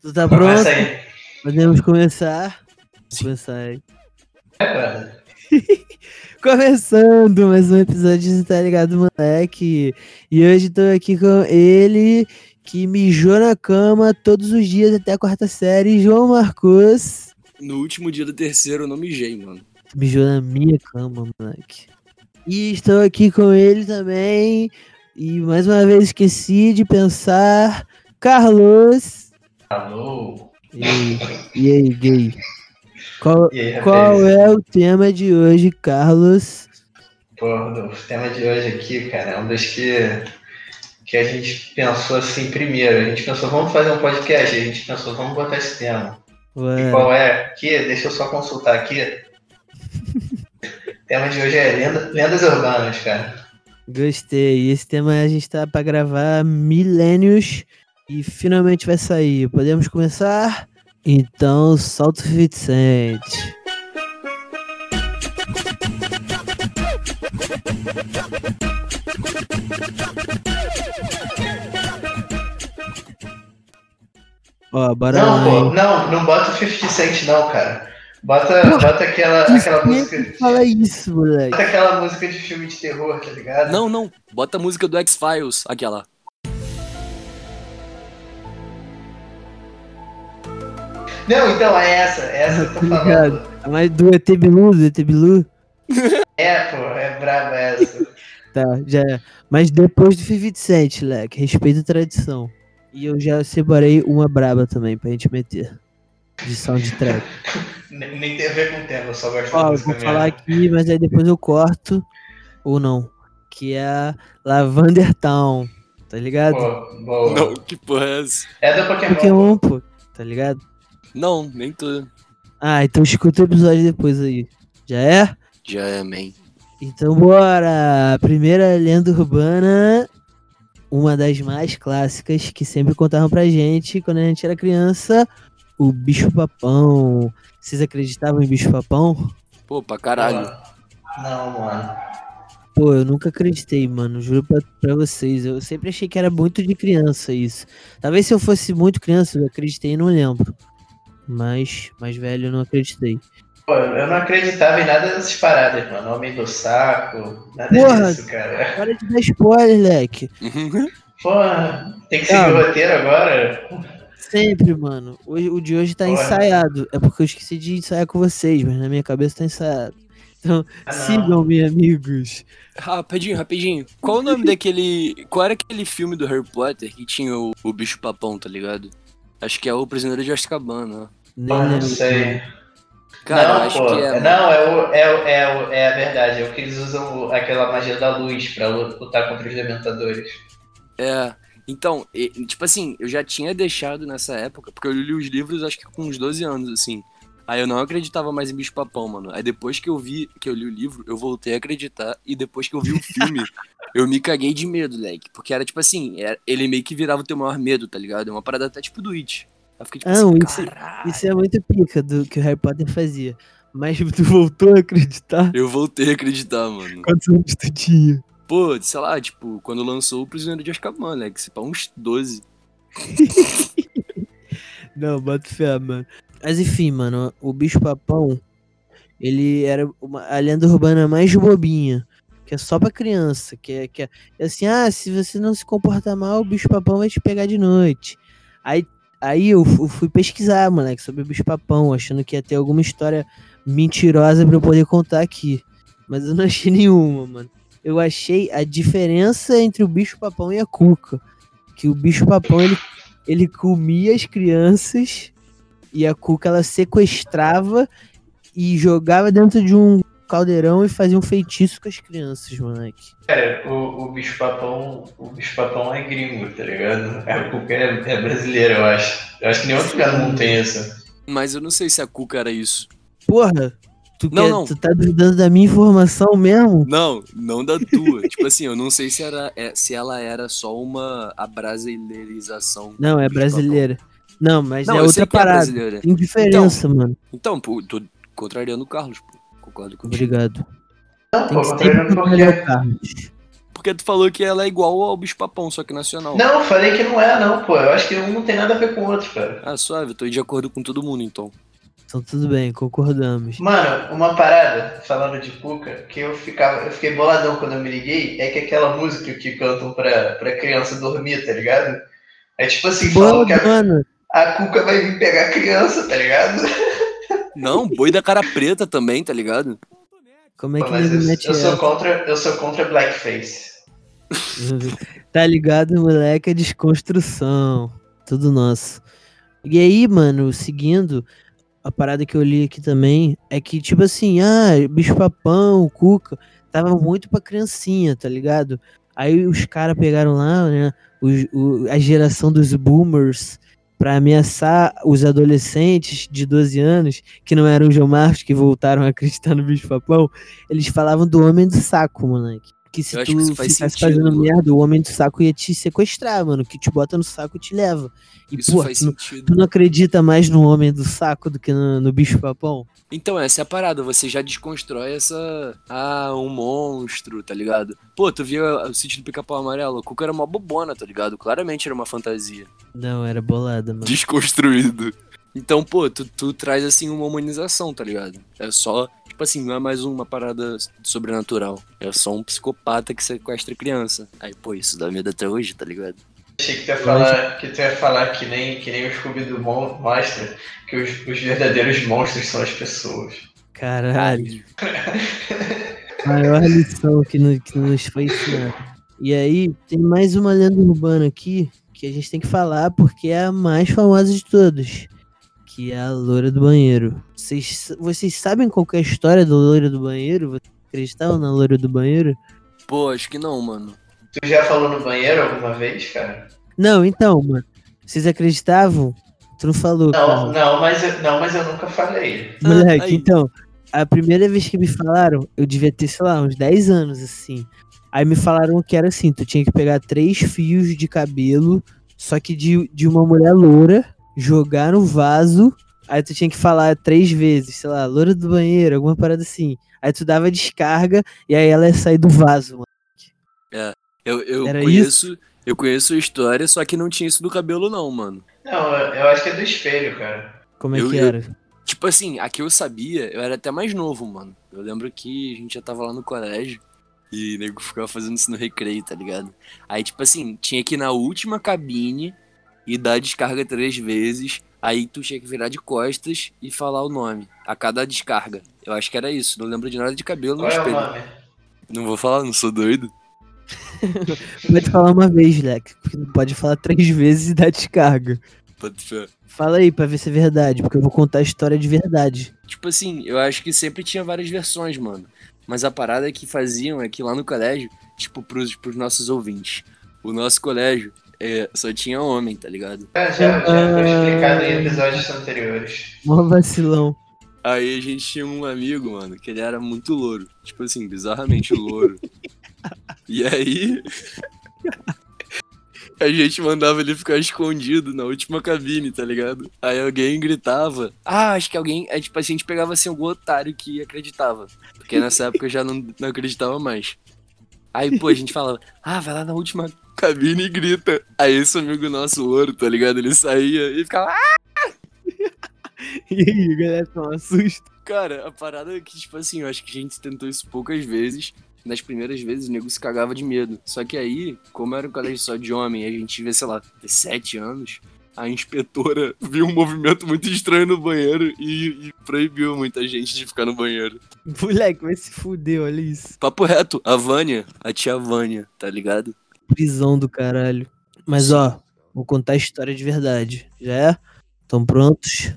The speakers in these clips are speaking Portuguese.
Tu tá pronto? Aí. Podemos começar? Começar aí. É. Começando mais um episódio de Tá Ligado, Moleque. E hoje tô aqui com ele, que mijou na cama todos os dias até a quarta série, João Marcos. No último dia do terceiro eu não mijei, mano. Mijou na minha cama, moleque. E estou aqui com ele também. E mais uma vez esqueci de pensar. Carlos. Alô? E aí, e aí gay? Qual, E aí, qual é o tema de hoje, Carlos? Pô, o tema de hoje aqui, cara, é um dos que, que a gente pensou assim primeiro. A gente pensou, vamos fazer um podcast. A gente pensou, vamos botar esse tema. E Ué, qual é? Aqui, deixa eu só consultar aqui. o tema de hoje é lenda- lendas urbanas, cara. gostei. Esse tema a gente tá pra gravar milênios e finalmente vai sair. Podemos começar? Então, solta o 50 Cent. Ó, bora Não, lá, pô, não, não bota o 50 Cent não, cara. Bota, bota aquela, aquela música. Fala isso, moleque. Bota aquela música de filme de terror, tá ligado? Não, não. Bota a música do X-Files, aquela. Não, então é essa, é essa que eu tô falando. Obrigado. Mas do ET Bilu, do ET Bilu? É, pô, é braba essa. Tá, já é. Mas depois do 50 Cent, leque, respeita a tradição. E eu já separei uma braba também pra gente meter. De soundtrack. nem, nem tem a ver com o tema, eu só gosto Ó, da eu música vou falar mesmo. aqui, mas aí depois eu corto. Ou não. Que é a Lavender Town. Tá ligado? Pô, boa. Não, que porra é essa? É do Pokémon. Pokémon, pô. Tá ligado? Não, nem tô. Ah, então escuta o episódio depois aí. Já é? Já é, man. Então bora! Primeira lenda urbana, uma das mais clássicas que sempre contavam pra gente quando a gente era criança, o bicho papão. Vocês acreditavam em bicho papão? Pô, pra caralho. Não, mano. Pô, eu nunca acreditei, mano. Juro pra, pra vocês. Eu sempre achei que era muito de criança isso. Talvez se eu fosse muito criança, eu acreditei e não lembro. Mas, mais velho, eu não acreditei. Pô, eu não acreditava em nada dessas paradas, mano. Homem do saco, nada Porra. disso, cara. Para de dar spoiler, leque. Pô, tem que seguir Calma. o roteiro agora? Sempre, mano. Hoje, o de hoje tá Bora. ensaiado. É porque eu esqueci de ensaiar com vocês, mas na minha cabeça tá ensaiado. Então, Ah, não. sigam-me, amigos. rapidinho, rapidinho. Qual o nome daquele. Qual era aquele filme do Harry Potter que tinha o, o bicho papão, tá ligado? Acho que é o Prisioneiro de Azkaban, né? Nem Pô, não sei. Cara, não, eu acho pô. que é. Não, é, o, é, o- é, o- é a verdade. É o que eles usam aquela magia da luz pra lutar contra os dementadores. É. Então, e- tipo assim, eu já tinha deixado nessa época, porque eu li os livros acho que com uns 12 anos, assim. Aí eu não acreditava mais em bicho papão, mano. Aí depois que eu vi, que eu li o livro, eu voltei a acreditar. E depois que eu vi o filme, eu me caguei de medo, leque. Porque era tipo assim, era- ele meio que virava o teu maior medo, tá ligado? É uma parada até tipo do It. Eu fiquei tipo Não, assim, isso-. Isso é muito pica do que o Harry Potter fazia. Mas tu voltou a acreditar? Eu voltei a acreditar, mano. Quantos anos tu tinha? Pô, sei lá, tipo, quando lançou o Prisioneiro de Azkaban, leque. Se pá, uns 12. Não, bota fé, mano. Mas enfim, mano, o bicho papão, ele era uma, a lenda urbana mais bobinha. Que é só pra criança. Que é, que é é assim, ah, se você não se comportar mal, o bicho papão vai te pegar de noite. Aí, aí eu fu- fui pesquisar, moleque, sobre o bicho papão, achando que ia ter alguma história mentirosa pra eu poder contar aqui. Mas eu não achei nenhuma, mano. Eu achei a diferença entre o bicho papão e a cuca. Que o bicho papão, ele, ele comia as crianças e a cuca ela sequestrava e jogava dentro de um caldeirão e fazia um feitiço com as crianças, moleque. Cara, o, o bicho papão. O bicho papão é gringo, tá ligado? É, o Cuca é, é brasileiro, eu acho. Eu acho que nenhum outro lugar mundo tem isso. Mas eu não sei se a Cuca era isso. Porra, tu, Não, quer- não. tu tá duvidando da minha informação mesmo? Não, não da tua. tipo assim, eu não sei se, era, é- se ela era só uma abrasileirização. Não, é brasileira. Não, mas Não, é outra é parada. brasileira. Tem diferença, mano. Então, pô, tô contrariando o Carlos, pô. Concordo contigo. Obrigado. Não, Tem pô, que contrariando sempre por contrariar o quê? Carlos. porque tu falou que ela é igual ao bicho papão, só que nacional. Não, falei que não é, não, pô. Eu acho que um não tem nada a ver com o outro, cara. Ah, suave, tô de acordo com todo mundo, então. Então tudo bem, concordamos. Mano, uma parada, falando de Cuca, que eu ficava. Eu fiquei boladão quando eu me liguei, é que aquela música que cantam pra, pra criança dormir, tá ligado? É tipo assim, falam que a, mano. a Cuca vai vir pegar a criança, tá ligado? Não, boi da cara preta também, tá ligado? Como é Pô, que mas ele eu, mete eu sou contra, eu sou contra blackface. Tá ligado, moleque? É desconstrução. Tudo nosso. E aí, mano, seguindo, a parada que eu li aqui também é que, tipo assim, ah, bicho papão, cuca, tava muito pra criancinha, tá ligado? Aí os caras pegaram lá, né, os- o- a geração dos boomers pra ameaçar os adolescentes de 12 anos, que não eram os Marcos, que voltaram a acreditar no bicho papão, eles falavam do homem do saco, moleque. Que se Eu tu que faz ficasse sentido, fazendo merda, o homem do saco ia te sequestrar, mano. Que te bota no saco e te leva. E, Isso pô, faz tu, não- sentido. tu não acredita mais no homem do saco do que no, no bicho papão? Então, essa é a parada, você já desconstrói essa. Ah, um monstro, tá ligado? Pô, tu viu o sítio do pica-pau amarelo? O Cuca era uma bobona, tá ligado? Claramente era uma fantasia. Não, era bolada, mano. Desconstruído. Então, pô, tu, tu traz assim uma humanização, tá ligado? É só, tipo assim, não é mais uma parada sobrenatural. É só um psicopata que sequestra criança. Aí, pô, isso dá medo até hoje, tá ligado? Achei que tu ia falar que, tu ia falar que, nem, que nem o Scooby do Mon mostra que os, os verdadeiros monstros são as pessoas. Caralho. Maior lição que, no- que nos foi ensinada. E aí, tem mais uma lenda urbana aqui que a gente tem que falar porque é a mais famosa de todas. Que é a loira do banheiro. Vocês, vocês sabem qual que é a história da loira do banheiro? Vocês acreditavam na loira do banheiro? Pô, acho que não, mano. Tu já falou no banheiro alguma vez, cara? Não, então, mano. Vocês acreditavam? Tu não falou. Não, cara. não, mas eu, não, mas eu nunca falei. Moleque, Ah, aí. então, a primeira vez que me falaram, eu devia ter, sei lá, uns 10 anos, assim. Aí me falaram que era assim, tu tinha que pegar três fios de cabelo, só que de, de uma mulher loura, jogar no vaso, aí tu tinha que falar três vezes, sei lá, loura do banheiro, alguma parada assim. Aí tu dava descarga e aí ela ia sair do vaso, mano. Eu, eu Era conheço. Eu conheço a história, só que não tinha isso do cabelo, não, mano. Não, eu, eu acho que é do espelho, cara. Como é Eu- que eu- era? Tipo assim, aqui eu sabia, eu era até mais novo, mano. Eu lembro que a gente já tava lá no colégio e o nego ficava fazendo isso no recreio, tá ligado? Aí, tipo assim, tinha que ir na última cabine e dar descarga três vezes. Aí tu tinha que virar de costas e falar o nome a cada descarga. Eu acho que era isso, não lembro de nada de cabelo no Qual é o espelho. nome? Não vou falar, não sou doido. Pode falar uma vez, Leque, porque não pode falar três vezes e dar descarga. Pode ser. Fala aí pra ver se é verdade, porque eu vou contar a história de verdade. Tipo assim, eu acho que sempre tinha várias versões, mano. Mas a parada que faziam é que lá no colégio, tipo, pros, pros nossos ouvintes, o nosso colégio só tinha homem, tá ligado? É, já, já foi explicado em Ah. episódios anteriores. Mó vacilão. Aí a gente tinha um amigo, mano, que ele era muito louro. Tipo assim, bizarramente louro. e aí. A gente mandava ele ficar escondido na última cabine, tá ligado? Aí alguém gritava. Ah, acho que alguém. É tipo assim, a gente pegava assim algum otário que acreditava. Porque nessa época eu já não, não acreditava mais. Aí, pô, a gente falava, ah, vai lá na última cabine e grita. Aí esse amigo nosso, louro, tá ligado? Ele saía e ficava, "Ah!" E aí, galera, toma susto. Cara, a parada é que, tipo assim, eu acho que a gente tentou isso poucas vezes. Nas primeiras vezes o nego se cagava de medo. Só que aí, como era um colégio só de homem, e a gente vê, sei lá, ter sete anos, a inspetora viu um movimento muito estranho no banheiro e, e proibiu muita gente de ficar no banheiro. Moleque, vai se fuder, olha isso. Papo reto, a Vânia, a tia Vânia, tá ligado? Prisão do caralho. Mas ó, vou contar a história de verdade. Já é? Estão prontos?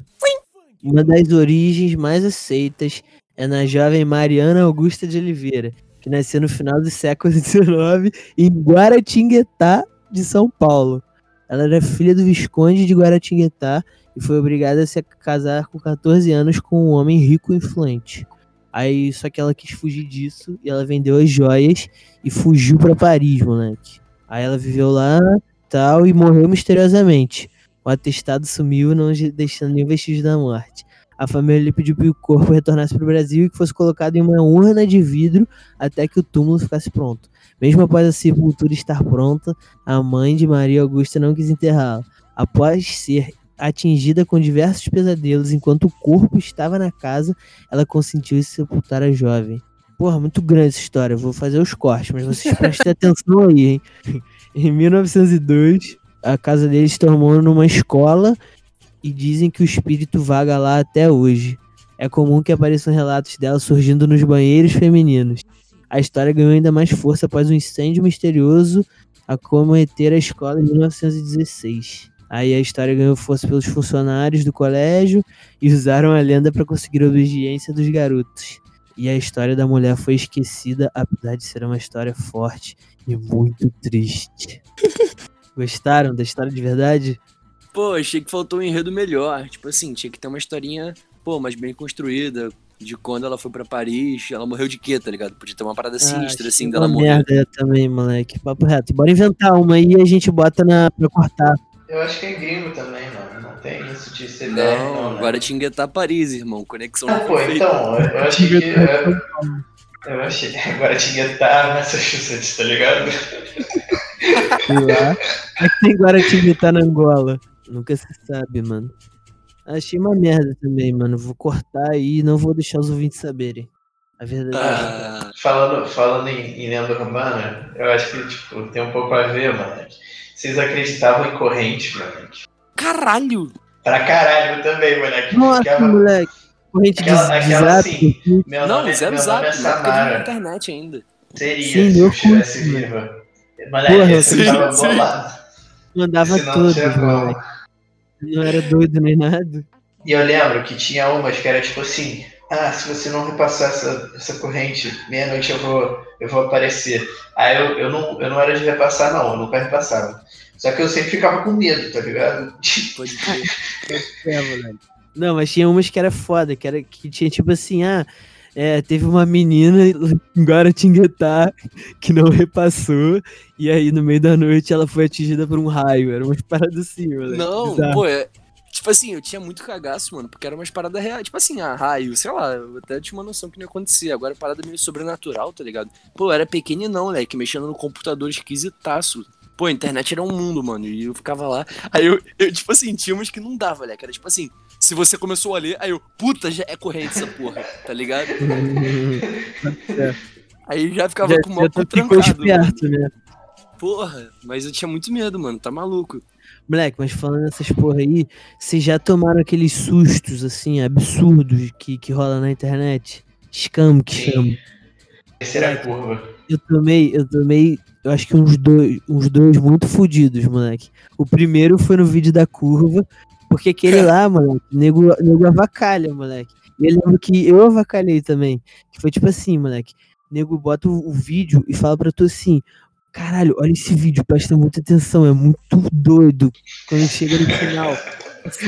Uma das origens mais aceitas é na jovem Mariana Augusta de Oliveira, que nasceu no final do século XIX em Guaratinguetá, de São Paulo. Ela era filha do Visconde de Guaratinguetá e foi obrigada a se casar com 14 anos com um homem rico e influente. Aí, só que ela quis fugir disso e ela vendeu as joias e fugiu pra Paris, moleque. Aí ela viveu lá tal e morreu misteriosamente. O atestado sumiu, não deixando nenhum vestígio da morte. A família lhe pediu que o corpo retornasse para o Brasil e que fosse colocado em uma urna de vidro até que o túmulo ficasse pronto. Mesmo após a sepultura estar pronta, a mãe de Maria Augusta não quis enterrá-la. Após ser atingida com diversos pesadelos enquanto o corpo estava na casa, ela consentiu sepultar a jovem. Porra, muito grande essa história. Vou fazer os cortes, mas vocês prestem atenção aí, hein? Em 1902, a casa dele se tornou numa escola e dizem que o espírito vaga lá até hoje. É comum que apareçam relatos dela surgindo nos banheiros femininos. A história ganhou ainda mais força após um incêndio misterioso acometer a escola em 1916. Aí a história ganhou força pelos funcionários do colégio e usaram a lenda para conseguir a obediência dos garotos. E a história da mulher foi esquecida, apesar de ser uma história forte e muito triste. Gostaram da história de verdade? Pô, achei que faltou um enredo melhor. Tipo assim, tinha que ter uma historinha, pô, mais bem construída. De quando ela foi pra Paris, ela morreu de quê, tá ligado? Podia ter uma parada sinistra, Ah, assim, achei dela morrer. merda também, moleque. Papo reto. Bora inventar uma aí e a gente bota na, pra cortar. Eu acho que é gringo também, mano. Tem isso de CDR, Não, não, né? agora Tinguetar Paris, irmão. Conexão Ah, pô, então, eu eu achei que. Eu, eu achei. Agora tinha tá Massachusetts, tá ligado? Sei lá. Mas tem Guaratinguetá na Angola. Nunca se sabe, mano. Achei uma merda também, mano. Vou cortar aí e não vou deixar os ouvintes saberem. A verdade é. Ah, Falando, falando em, em lenda urbana, eu acho que tipo, tem um pouco a ver, mano. Vocês acreditavam em corrente, mano? Caralho! Pra caralho também, moleque. Nossa, Ficava- moleque. Corrente Aquela- de aquela zap. assim. Meu não, nome, zero meu zap, nome é na Samara. internet ainda. Seria, Sim, se eu estivesse viva. Moleque, Porra, você sim, tava sim. bolado. Mandava Senão não moleque. Não era doido nem nada. E eu lembro que tinha umas que era tipo assim, ah, se você não repassar essa, essa corrente, meia-noite eu vou, eu vou aparecer. Aí eu, eu, não, eu não era de repassar, não, eu nunca repassava. Só que eu sempre ficava com medo, tá ligado? Pode crer. É, moleque. Não, mas tinha umas que era foda, que, era, que tinha tipo assim, ah, é, teve uma menina em Guaratinguetá que não repassou, e aí no meio da noite ela foi atingida por um raio. Era umas paradas assim, moleque. Não, bizarro. pô, é. Tipo assim, eu tinha muito cagaço, mano, porque era umas paradas reais. Tipo assim, ah, raio, sei lá, eu até tinha uma noção que não ia acontecer. Agora parada meio sobrenatural, tá ligado? Pô, eu era pequeninão, moleque, mexendo no computador esquisitaço. Pô, a internet era um mundo, mano, e eu ficava lá. Aí eu, eu tipo assim, tinha umas que não dava, moleque. Era tipo assim, se você começou a ler, aí eu, puta, já é corrente essa porra, tá ligado? Aí já ficava já, com o ficou trancado. esperto, né? Porra, mas eu tinha muito medo, mano, tá maluco. Moleque, mas falando nessas porra aí, vocês já tomaram aqueles sustos, assim, absurdos que, que rola na internet? Scam que chama. Essa era a curva. Eu tomei, eu tomei, eu acho que uns dois, uns dois muito fodidos, moleque. O primeiro foi no vídeo da curva, porque aquele lá, moleque, nego, nego avacalha, moleque. E eu lembro que eu avacalhei também. Que foi tipo assim, moleque. Nego bota o, o vídeo e fala pra tu assim: caralho, olha esse vídeo, presta muita atenção, é muito doido. Quando chega no final, assim,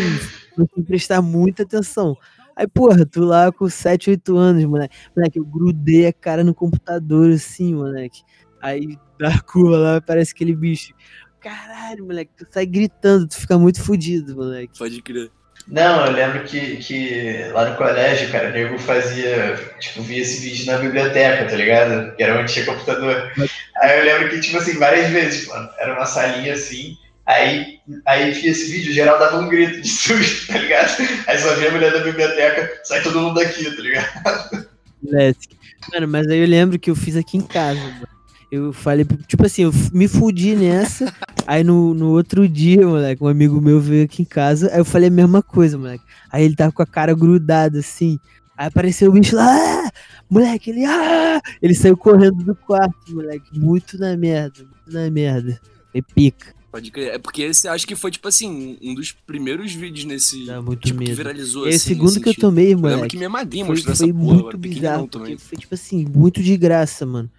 tem que prestar muita atenção. Aí, porra, tu lá com 7, 8 anos, moleque. Moleque, eu grudei a cara no computador, assim, moleque. Aí, da curva lá, parece aquele bicho. Caralho, moleque, tu sai gritando, tu fica muito fudido, moleque. Pode crer. Não, eu lembro que, que lá no colégio, cara, o nego fazia, tipo, via esse vídeo na biblioteca, tá ligado? Que era onde tinha computador. Aí eu lembro que, tipo assim, várias vezes, mano, era uma salinha assim, aí, aí via esse vídeo, geral dava um grito de susto, tá ligado? Aí só via a mulher da biblioteca, sai todo mundo daqui, tá ligado? Moleque. Mano, mas aí eu lembro que eu fiz aqui em casa, mano. Eu falei, tipo assim, eu me fudi nessa. Aí no, no outro dia, moleque, um amigo meu veio aqui em casa. Aí eu falei a mesma coisa, moleque. Aí ele tava com a cara grudada assim. Aí apareceu o bicho lá, ah! moleque, ele, ah! Ele saiu correndo do quarto, moleque. Muito na merda, muito na merda. É pica, Pode crer. É porque esse acho que foi, tipo assim, um dos primeiros vídeos nesse. dá muito tipo, que medo. viralizou E aí, o assim. segundo que eu sentido. tomei, Eu lembro moleque. que minha madrinha foi, mostrou foi essa porra, eu muito bizarro, também. foi tipo assim, muito de graça, mano.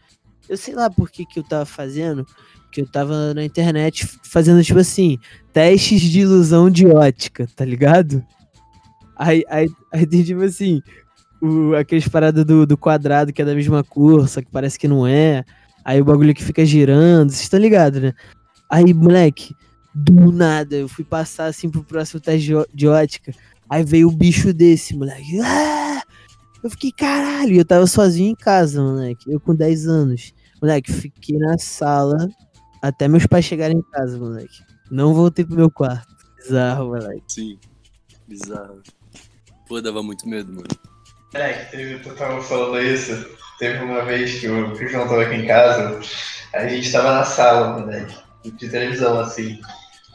Eu sei lá por que que eu tava fazendo, que eu tava na internet fazendo tipo assim, testes de ilusão de ótica, tá ligado? Aí, aí, aí tem tipo assim, o, aqueles paradas do, do quadrado que é da mesma cor, só que parece que não é. Aí o bagulho que fica girando, vocês estão ligados, né? Aí, moleque, do nada, eu fui passar assim pro próximo teste de ótica. Aí veio o bicho desse, moleque. Ah! Eu fiquei, caralho, eu tava sozinho em casa, moleque. Eu com 10 anos. Moleque, fiquei na sala até meus pais chegarem em casa, moleque. Não voltei pro meu quarto. Bizarro, moleque. Sim. Bizarro. Pô, dava muito medo, mano. É, que teve, tu tava falando isso. Teve uma vez que o, que o João tava aqui em casa, a gente tava na sala, moleque, de televisão, assim.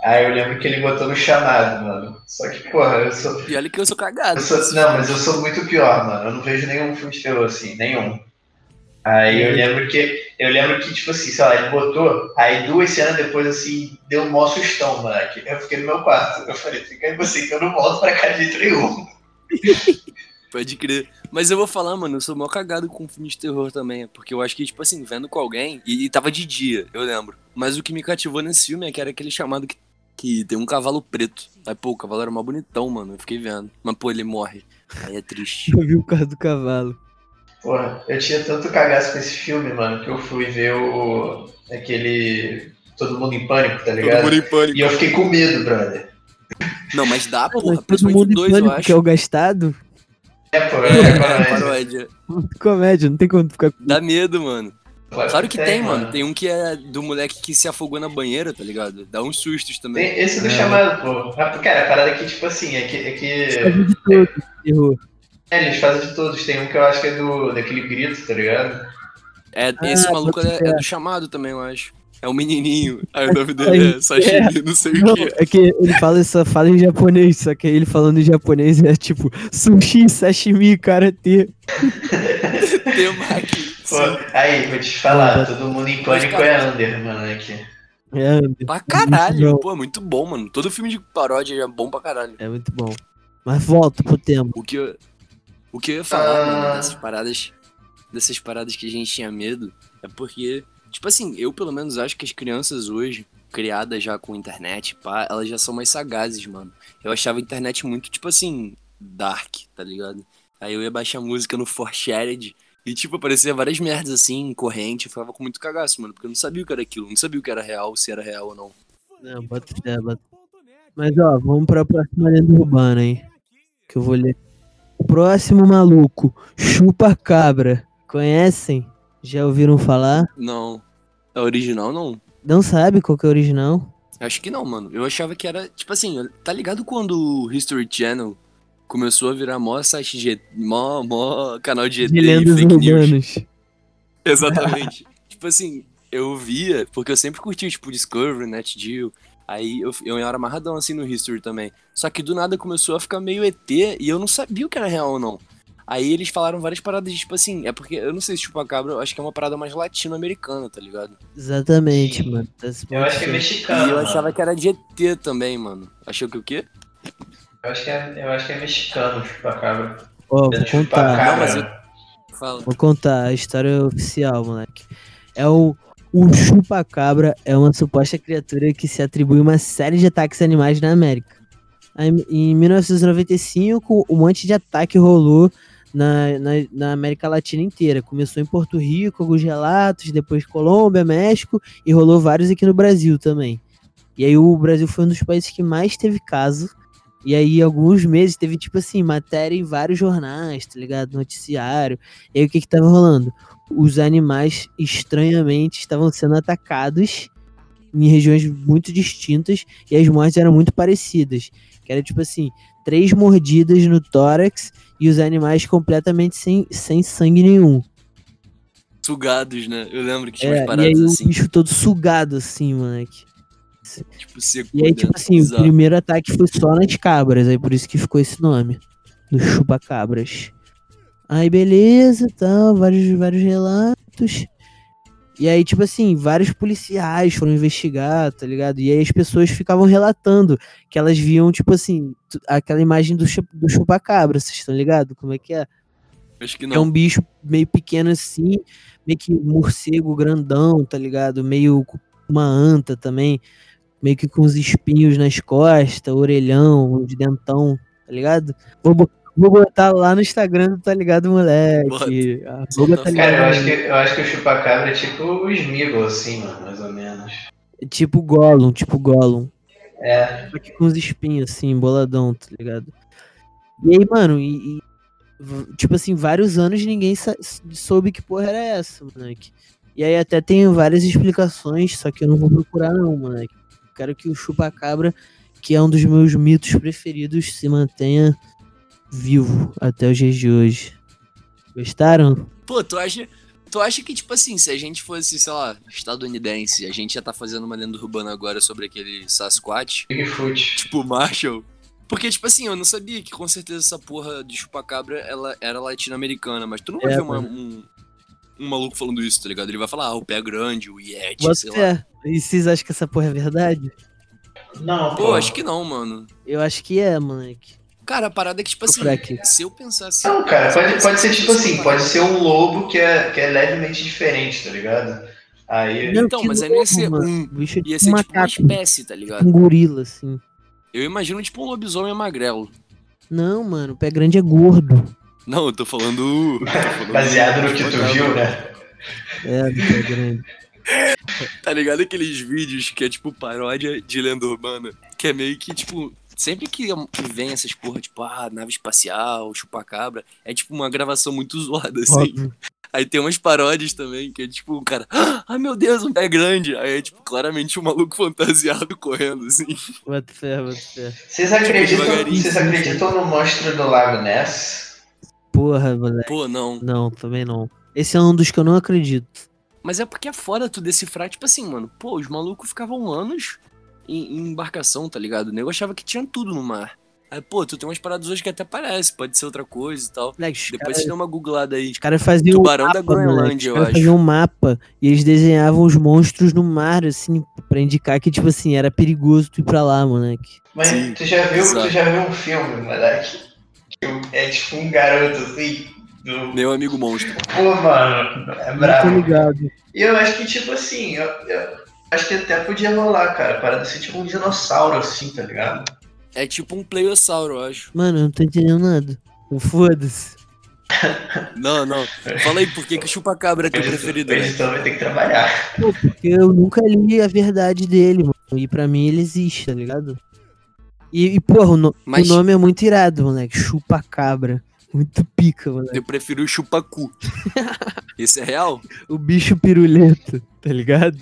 Aí eu lembro que ele botou no chamado, mano. Só que, porra, eu sou. E olha que eu sou cagado. Eu sou, não, mas eu sou muito pior, mano. Eu não vejo nenhum filme de terror assim, nenhum. Aí eu lembro que, eu lembro que, tipo assim, sei lá, ele botou, aí duas cenas depois, assim, deu um mó sustão, moleque. Eu fiquei no meu quarto. Eu falei, fica aí você que eu não volto pra cá de nenhum. Pode crer. Mas eu vou falar, mano, eu sou mó cagado com filme de terror também. Porque eu acho que, tipo assim, vendo com alguém, e, e tava de dia, eu lembro. Mas o que me cativou nesse filme é que era aquele chamado que, que tem um cavalo preto. Aí, pô, o cavalo era mó bonitão, mano. Eu fiquei vendo. Mas, pô, ele morre. Aí é triste. Eu vi o carro do cavalo. Porra, eu tinha tanto cagaço com esse filme, mano, que eu fui ver o. aquele. Todo mundo em pânico, tá Todo ligado? mundo em pânico. E eu fiquei com medo, brother. Não, mas dá, Pô, porra. mas todo mundo em dois, eu pânico, acho. que é o gastado. É, pô, É, é, cara, paródia. paródia. Comédia, não tem como ficar. Dá medo, mano. Claro que tem, mano. Tem um que é do moleque que se afogou na banheira, tá ligado? Dá uns sustos também. Tem esse do É. chamado, pô. Ah, Cara, a parada aqui, tipo assim, é que. É que todo, terror. É, eles fazem de todos. Tem um que eu acho que é do, daquele grito, tá ligado? É, esse Ah, maluco é, é do chamado também, eu acho. É um menininho. Aí o nome dele é Sashimi, não sei Não, o que. é que ele fala, só fala em japonês, só que ele falando em japonês é tipo sushi, sashimi, karatê. Temaki. Pô, aí, vou te falar, todo mundo em pânico é under, mano, aqui. É, Anderson. Pra caralho. Pô, é muito bom, mano. Todo filme de paródia é bom pra caralho. é muito bom. Mas volta pro tema. O que eu, o que eu ia falar, Ah. mano, dessas paradas, dessas paradas que a gente tinha medo, é porque, tipo assim, eu pelo menos acho que as crianças hoje, criadas já com internet, pá, elas já são mais sagazes, mano. Eu achava a internet muito, tipo assim, dark, tá ligado? Aí eu ia baixar música no Forshared e, tipo, aparecia várias merdas assim, corrente, eu ficava com muito cagaço, mano, porque eu não sabia o que era aquilo, não sabia o que era real, se era real ou não. Não, bota fé, bota. Mas ó, vamos pra próxima lenda urbana, hein? Que eu vou ler. Próximo maluco, chupa cabra. Conhecem? Já ouviram falar? Não. A original não. Não sabe qual que é o original? Acho que não, mano. Eu achava que era, tipo assim, tá ligado quando o History Channel começou a virar mó site de mó, mó canal de ET De e fake news? urbanas. Exatamente. tipo assim, eu via, porque eu sempre curti, tipo, Discovery, NetGeo. Aí eu, eu era amarradão assim no History também. Só que do nada começou a ficar meio ET e eu não sabia o que era real ou não. Aí eles falaram várias paradas de, tipo assim, é porque eu não sei se chupacabra, eu acho que é uma parada mais latino-americana, tá ligado? Exatamente, Sim. mano. Tá Eu acho que é mexicano. e eu mano. achava que era de ET também, mano. Achou que o quê? Eu acho que é, eu acho que é mexicano, chupacabra. Ó, vou É contar. Não, mas eu- Fala. Vou contar a história oficial, moleque. É o. O chupacabra é uma suposta criatura que se atribui uma série de ataques animais na América. Em 1995, um monte de ataque rolou na, na, na América Latina inteira. Começou em Porto Rico, alguns relatos, depois Colômbia, México e rolou vários aqui no Brasil também. E aí o Brasil foi um dos países que mais teve caso. E aí, alguns meses, teve, tipo assim, matéria em vários jornais, tá ligado? Noticiário. E aí, o que que tava rolando? Os animais, estranhamente, estavam sendo atacados em regiões muito distintas e as mortes eram muito parecidas. Que era, tipo assim, três mordidas no tórax e os animais completamente sem, sem sangue nenhum. Sugados, né? Eu lembro que tinha É, umas e paradas aí, assim, o bicho todo sugado, assim, moleque. tipo, seco. E aí, tipo assim, o bizarro. primeiro ataque foi só nas cabras, aí por isso que ficou esse nome. Do chupa-cabras. Aí beleza, tal, vários, vários relatos. E aí, tipo assim, vários policiais foram investigar, tá ligado? E aí as pessoas ficavam relatando que elas viam, tipo assim, aquela imagem do, chu- do chupa-cabra, vocês estão ligados? Como é que é? Acho que é não. um bicho meio pequeno assim, meio que morcego grandão, tá ligado? Meio com uma anta também, meio que com os espinhos nas costas, orelhão, de dentão, tá ligado? Vou, vou botar lá no Instagram, do tá ligado, moleque? Tá ligado, Cara, eu acho, que, eu acho que o chupacabra é tipo o Smeagol, assim, mano, mais ou menos. Tipo Gollum, tipo Gollum. É, Só que com os espinhos, assim, boladão, tá ligado? E aí, mano, e, e, tipo assim, vários anos ninguém soube que porra era essa, moleque. E aí até tem várias explicações, só que eu não vou procurar não, moleque. Quero que o chupacabra, que é um dos meus mitos preferidos, se mantenha vivo até os dias de hoje. Gostaram? Pô, tu acha, tu acha que, tipo assim, se a gente fosse, sei lá, estadunidense, a gente já tá fazendo uma lenda urbana agora sobre aquele Sasquatch, Bigfoot. tipo Marshall? Porque, tipo assim, eu não sabia que com certeza essa porra de chupacabra ela era latino-americana, mas tu não vai É, ver uma- um, um maluco falando isso, tá ligado? Ele vai falar, ah, o pé é grande, o Yeti, Bota sei lá. fé. E vocês acham que essa porra é verdade? Não, Pô, acho que não, mano. Eu acho que é, moleque. Cara, a parada é que, tipo assim, se eu pensasse. Não, cara, eu pode, pode ser tipo assim, assim, pode ser um lobo que é, que é levemente diferente, tá ligado? Aí. Não, Então, mas aí não ia ser mano. um. Ia tipo ser tipo uma espécie, tá ligado? um gorila, assim. Eu imagino tipo um lobisomem magrelo. Não, mano, o pé grande é gordo. Não, eu tô falando. tô falando Baseado no que tu viu, né? É, do pé grande. Tá ligado aqueles vídeos que é tipo paródia de lenda urbana? Que é meio que, tipo, sempre que, que vem essas porra, tipo, ah, nave espacial, chupacabra, é tipo uma gravação muito zoada, assim. Óbvio. Aí tem umas paródias também, que é tipo, o cara, ai meu Deus, um pé grande. Aí é tipo, claramente um maluco fantasiado correndo, assim. Bota fé, bota fé. Vocês acreditam, devagarinho, vocês sim, acreditam no monstro do Lago Ness? Porra, moleque. Pô, não. Não, também não. Esse é um dos que eu não acredito. Mas é porque é foda tu decifrar, tipo assim, mano, pô, os malucos ficavam anos em, em embarcação, tá ligado? O nego achava que tinha tudo no mar. Aí, pô, tu tem umas paradas hoje que até parece, pode ser outra coisa e tal. Moleque, Depois caras você dá uma googlada aí. os caras faziam Tubarão um da mapa, Groenlândia, moleque. Os eu acho. faziam um mapa e eles desenhavam os monstros no mar, assim, pra indicar que, tipo assim, era perigoso tu ir pra lá, moleque. Mas Sim, tu já viu, exato. tu já viu um filme, moleque? Que é tipo um garoto assim. Do... Meu amigo monstro. Pô, mano, é brabo. ligado. E eu acho que, tipo assim, eu, eu acho que até podia rolar, cara. Parada assim, tipo um dinossauro, assim, tá ligado? É tipo um pleiosauro, eu acho. Mano, eu não tô entendendo nada. Foda-se. Não, não. Fala aí, por que, que o chupacabra é teu preferido, O né? editor vai ter que trabalhar. Pô, porque eu nunca li a verdade dele, mano. E pra mim ele existe, tá ligado? E, e porra, o, no- Mas- o nome é muito irado, moleque. Chupa cabra. Muito pica, moleque. Eu prefiro o chupacu. Esse é real? O bicho piruleta, tá ligado?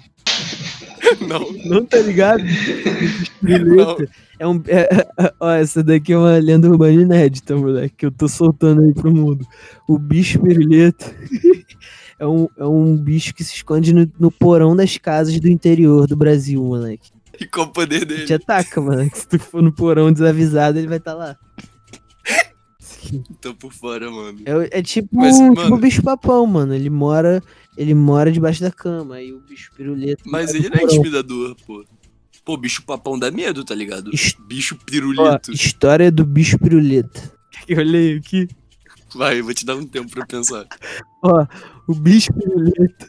Não. Não tá ligado? O bicho piruleta. É um. é- ó, essa daqui é uma lenda urbana inédita, moleque, que eu tô soltando aí pro mundo. O bicho piruleta é um, é um bicho que se esconde no, no porão das casas do interior do Brasil, moleque. E qual o poder Te dele? ataca, moleque. Se tu for no porão desavisado, ele vai estar tá lá. Tô por fora, mano. É, é tipo, Mas, tipo mano- o bicho papão, mano. Ele mora, ele mora debaixo da cama. Aí o bicho piruleta. Mas vai ele não é intimidador, pô. Pô, bicho papão dá medo, tá ligado? His- Bicho Ó, pirulito. história do bicho piruleta. Eu olhei aqui. Vai, eu vou te dar um tempo pra pensar. Ó, o bicho piruleta.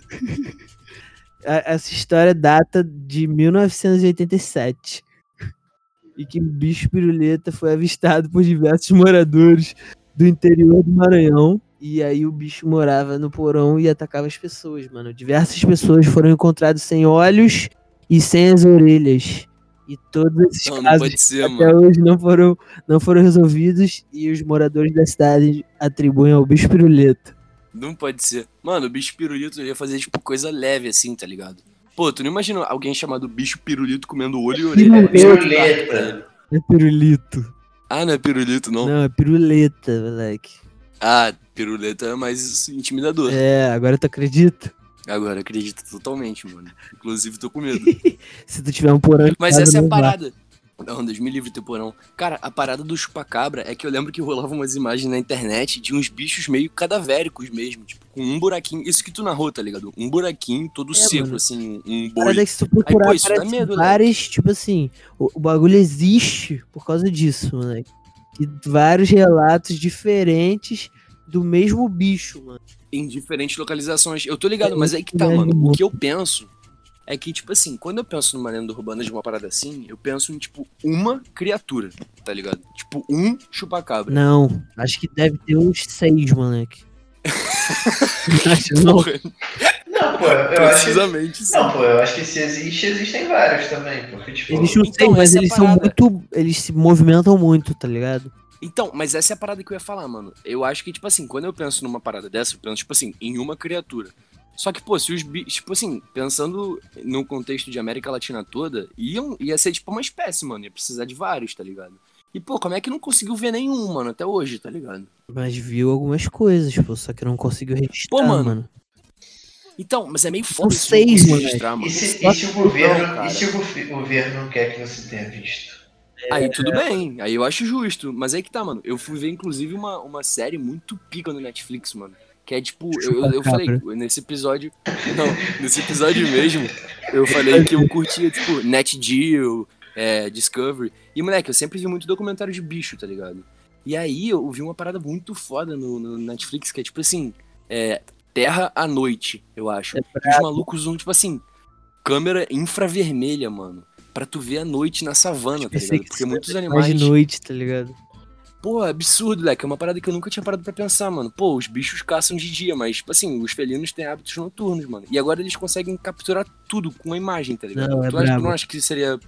Essa história data de 1987. E que o bicho piruleta foi avistado por diversos moradores do interior do Maranhão. E aí o bicho morava no porão e atacava as pessoas, mano. Diversas pessoas foram encontradas sem olhos e sem as orelhas. E todos esses Não, não casos pode ser, até mano. hoje não foram, não foram resolvidos e os moradores da cidade atribuem ao bicho piruleta. Não pode ser. Mano, o bicho pirulito ia fazer, tipo, coisa leve assim, tá ligado? Pô, tu não imagina alguém chamado bicho pirulito comendo olho e orelha? Piruleta. É pirulito. Ah, não é pirulito, não? Não, é piruleta, moleque. Ah, piruleta é mais intimidador. É, agora tu acredita? Agora acredito totalmente, mano. Inclusive tô com medo. Se tu tiver um porão. Mas essa é a parada. Não, Deus me livre teu porão. Cara, a parada do chupacabra é que eu lembro que rolava umas imagens na internet de uns bichos meio cadavéricos mesmo, tipo, com um buraquinho. Isso que tu narrou, tá ligado? Um buraquinho todo É, seco, mano. assim, um parada boi. é que se tu procurar, pô, isso dá medo, né? várias, tipo assim, o, o bagulho existe por causa disso, moleque. E vários relatos diferentes do mesmo bicho, mano. Em diferentes localizações. Eu tô ligado, É, mas aí que tá, é, mano. é. O que eu penso é que, tipo assim, quando eu penso numa lenda urbana de uma parada assim, eu penso em, tipo, uma criatura, tá ligado? Tipo, um chupacabra. Não, acho que deve ter uns seis, moleque. Acho não. Não, pô, eu acho que. precisamente. Não, pô, eu acho que se existe, existem vários também. Porque, tipo. Existem uns Então, mas é eles são parada. muito. Eles se movimentam muito, tá ligado? Então, mas essa é a parada que eu ia falar, mano. Eu acho que, tipo assim, quando eu penso numa parada dessa, eu penso, tipo assim, em uma criatura. Só que, pô, se os bichos, tipo assim, pensando no contexto de América Latina toda, iam, ia ser tipo uma espécie, mano. Ia precisar de vários, tá ligado? E, pô, como é que não conseguiu ver nenhum, mano, até hoje, tá ligado? Mas viu algumas coisas, pô, só que não conseguiu registrar, Pô, mano, mano. Então, mas é meio foda isso seis, registrar, mano. E se, e o governo, não, e se o governo não quer que você tenha visto? Aí tudo bem, aí eu acho justo. Mas aí que tá, mano. Eu fui ver, inclusive, uma, uma série muito pica no Netflix, mano. Que é tipo, eu, eu, eu falei, nesse episódio. Não, nesse episódio mesmo, eu falei que eu curtia, tipo, Net Geo, é, Discovery. E, moleque, eu sempre vi muito documentário de bicho, tá ligado? E aí eu vi uma parada muito foda no, no Netflix, que é tipo assim, é, Terra à Noite, eu acho. É E os malucos usam, tipo assim, câmera infravermelha, mano. Pra tu ver a noite na savana, tá ligado? que Porque muitos Mais animais. de noite, tá ligado? Pô, é absurdo, leque. É uma parada que eu nunca tinha parado pra pensar, mano. Pô, os bichos caçam de dia, mas, tipo assim, os felinos têm hábitos noturnos, mano. E agora eles conseguem capturar tudo com uma imagem, tá ligado? Não, é tu, acha, tu não acha que seria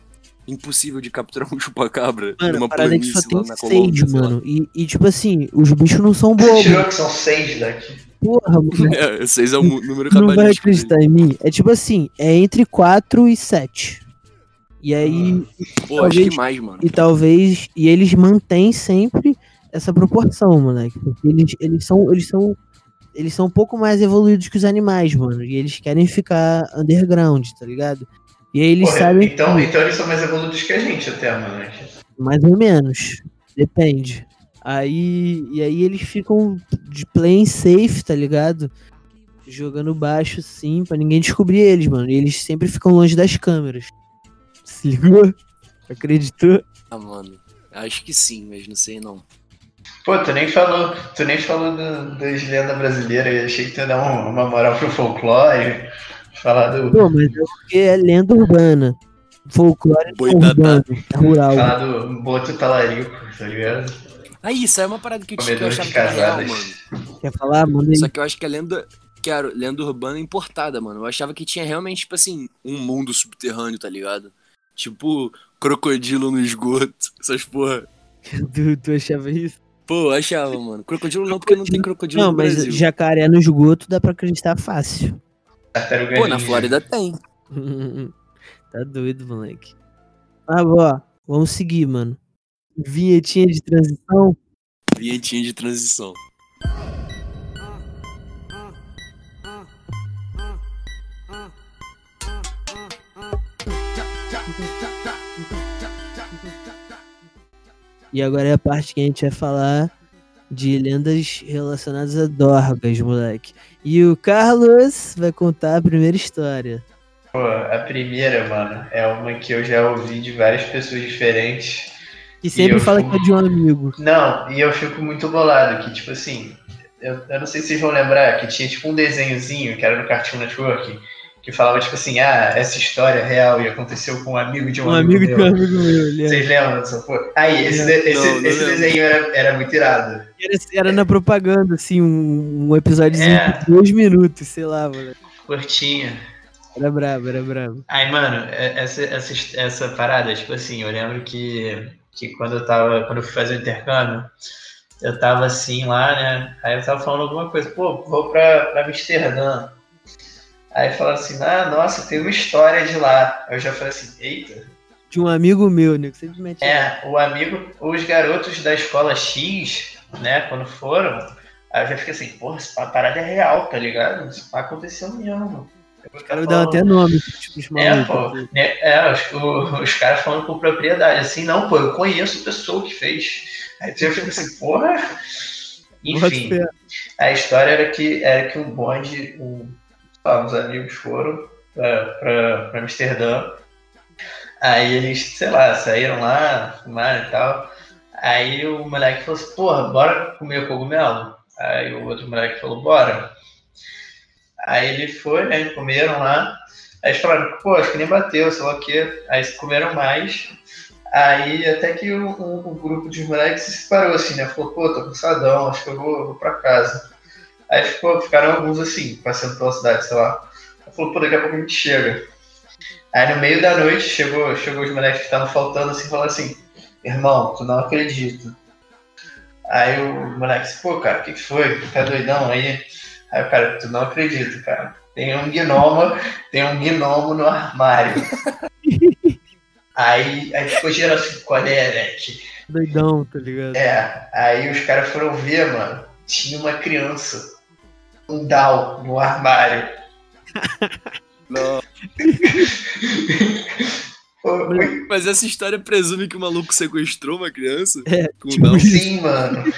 impossível de capturar um chupacabra Mano, numa a parada é que planície só tem lá na Colômbia, seis, sei lá? mano. E, e, tipo assim, os bichos não são bobos. tirou que são seis daqui. Porra, mano. É, seis é o número Tu não vai cabalístico. dele. acreditar em mim? É tipo assim, é entre 4 e 7. E aí, Pô, acho talvez- que mais, mano. e talvez. E eles mantêm sempre essa proporção, moleque. Porque eles, eles são. Eles são. Eles são um pouco mais evoluídos que os animais, mano. E eles querem ficar underground, tá ligado? E aí eles Porra, sabem. então, que- então eles são mais evoluídos que a gente até, mano. Mais ou menos. Depende. Aí. E aí eles ficam de playing safe, tá ligado? Jogando baixo, sim, pra ninguém descobrir eles, mano. E eles sempre ficam longe das câmeras. Se ligou? Acreditou? Ah, mano. Acho que sim, mas não sei não. Pô, tu nem falou, tu nem falou do, das lendas brasileiras. Eu achei que tu ia dar um- uma moral pro folclore. Falar do. Pô, mas é porque é lenda urbana. Folclore é Boitatá. urbano, é rural. Falar do Boto Talarico, tá ligado? Aí, isso é uma parada que eu, tinha- que eu achava que era real, casadas. mano. Quer falar? Aí. Só que eu acho que a lenda. Que era lenda urbana importada, mano. Eu achava que tinha realmente, tipo assim, um mundo subterrâneo, tá ligado? Tipo, crocodilo no esgoto. Essas porra. Tu, tu achava isso? Pô, eu achava, mano. Crocodilo não, porque não tem crocodilo Não, no mas Brasil. jacaré no esgoto dá pra acreditar fácil. Pô, na. Flórida tem. tá doido, moleque. Ah, ó, vamos seguir, mano. Vinhetinha de transição. Vinhetinha de transição. E agora é a parte que a gente vai falar de lendas relacionadas a Dorgas, moleque. E o Carlos vai contar a primeira história. Pô, a primeira, mano, é uma que eu já ouvi de várias pessoas diferentes. Que sempre fala fui- que é de um amigo. Não, e eu fico muito bolado, que tipo assim, eu, eu não sei se vocês vão lembrar que tinha tipo um desenhozinho que era no Cartoon Network, que falava tipo assim, ah, essa história é real e aconteceu com um amigo de um, Um amigo de meu. um amigo meu. é. Vocês lembram dessa porra? Aí, esse, de- esse, Não, não esse desenho era, era muito irado. Era, era na propaganda, assim, um, um episódiozinho É. de dois minutos, sei lá, mano. Curtinha. Era brabo, era brabo. Aí, mano, é- essa, essa, essa parada, tipo assim, eu lembro que, que quando eu tava, quando eu fui fazer o intercâmbio, eu tava assim lá, né? Aí eu tava falando alguma coisa, pô, vou pra, pra Amsterdã. Aí falaram assim, ah, nossa, tem uma história de lá. Eu já falei assim, eita. De um amigo meu, né? Que sempre mete. É, o amigo, os garotos da escola X, né, quando foram, aí eu já fiquei assim, porra, essa parada é real, tá ligado? Isso aconteceu mesmo. Os caras dão até nome, tipo, os É, pô, né, é, os, o- os caras falando com propriedade, assim, não, pô, eu conheço a pessoa que fez. Aí já fica assim, porra. Enfim, a história era que, era que um bonde, um, lá, uns amigos foram pra Amsterdã. Aí eles, sei lá, saíram lá, fumaram e tal. Aí o moleque falou assim, porra, bora comer cogumelo? Aí o outro moleque falou, bora. Aí ele foi, né? Comeram lá. Aí eles falaram, pô, acho que nem bateu, sei lá o quê. Aí comeram mais. Aí até que o, o- o grupo de moleques se separou assim, né? Falou, pô, tô cansadão, acho que eu vou, vou pra casa. Aí ficou, ficaram alguns assim, passando pela cidade, sei lá. Aí falou, pô, daqui a pouco a gente chega. Aí no meio da noite chegou, chegou os moleques que estavam faltando assim falou assim, irmão, tu não acredita. Aí o moleque disse, pô, cara, o que, que foi? Tá doidão aí? Aí o cara, tu não acredita, cara. tem um gnomo, tem um gnomo no armário. aí, aí ficou geral assim, qual é, Net? Doidão, tá ligado? É, aí os caras foram ver, mano, tinha uma criança, um Down no armário. Não. Mas essa história presume que o maluco sequestrou uma criança? É, Com tipo Down? Sim, mano.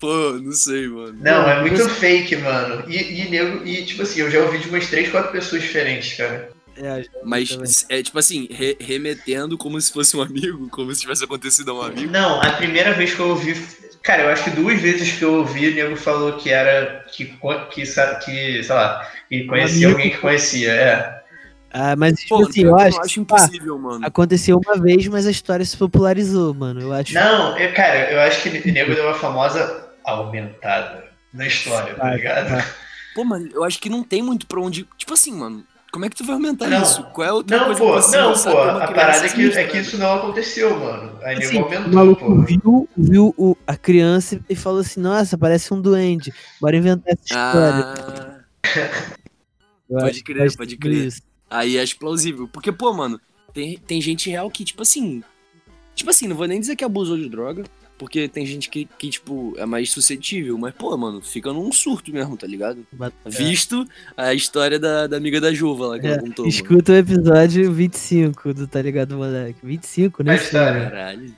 Pô, não sei, mano. Não, é muito fake, mano. E, e, nego, e, tipo assim, eu já ouvi de umas três, quatro pessoas diferentes, cara. É, Mas também. é tipo assim, re- remetendo como se fosse um amigo, como se tivesse acontecido a um amigo. Não, a primeira vez que eu ouvi. Cara, eu acho que duas vezes que eu ouvi, o nego falou que era. que, que, que sei lá, que conhecia amigo. alguém que conhecia, é. Ah, mas tipo Pô, assim, eu que acho, acho que, pá, impossível, mano. aconteceu uma vez, mas a história se popularizou, mano. Eu acho. Não, eu, cara, eu acho que o nego deu uma famosa aumentada na história, tá ligado? tá. Pô, mano, eu acho que não tem muito pra onde. Tipo assim, mano, como é que tu vai aumentar Não. isso? Qual é a outra Não, coisa pô, possível, não, pô, a parada é que, sinistra, é que isso não aconteceu, mano. Aí Assim, o aumentou, maluco pô. viu, viu o, a criança e falou assim: Nossa, parece um duende. Bora inventar essa história. Ah, pode que crer, pode crer. isso. aí acho plausível. Porque, pô, mano, tem, tem gente real que, tipo assim. Tipo assim, não vou nem dizer que abusou de droga. Porque tem gente que, que, tipo, é mais suscetível. Mas, pô, mano, fica num surto mesmo, tá ligado? Visto a história da, da amiga da Juva lá que É, ela contou. mano. Escuta o episódio 25 do Tá Ligado, Moleque? 25, né? História. Caralho.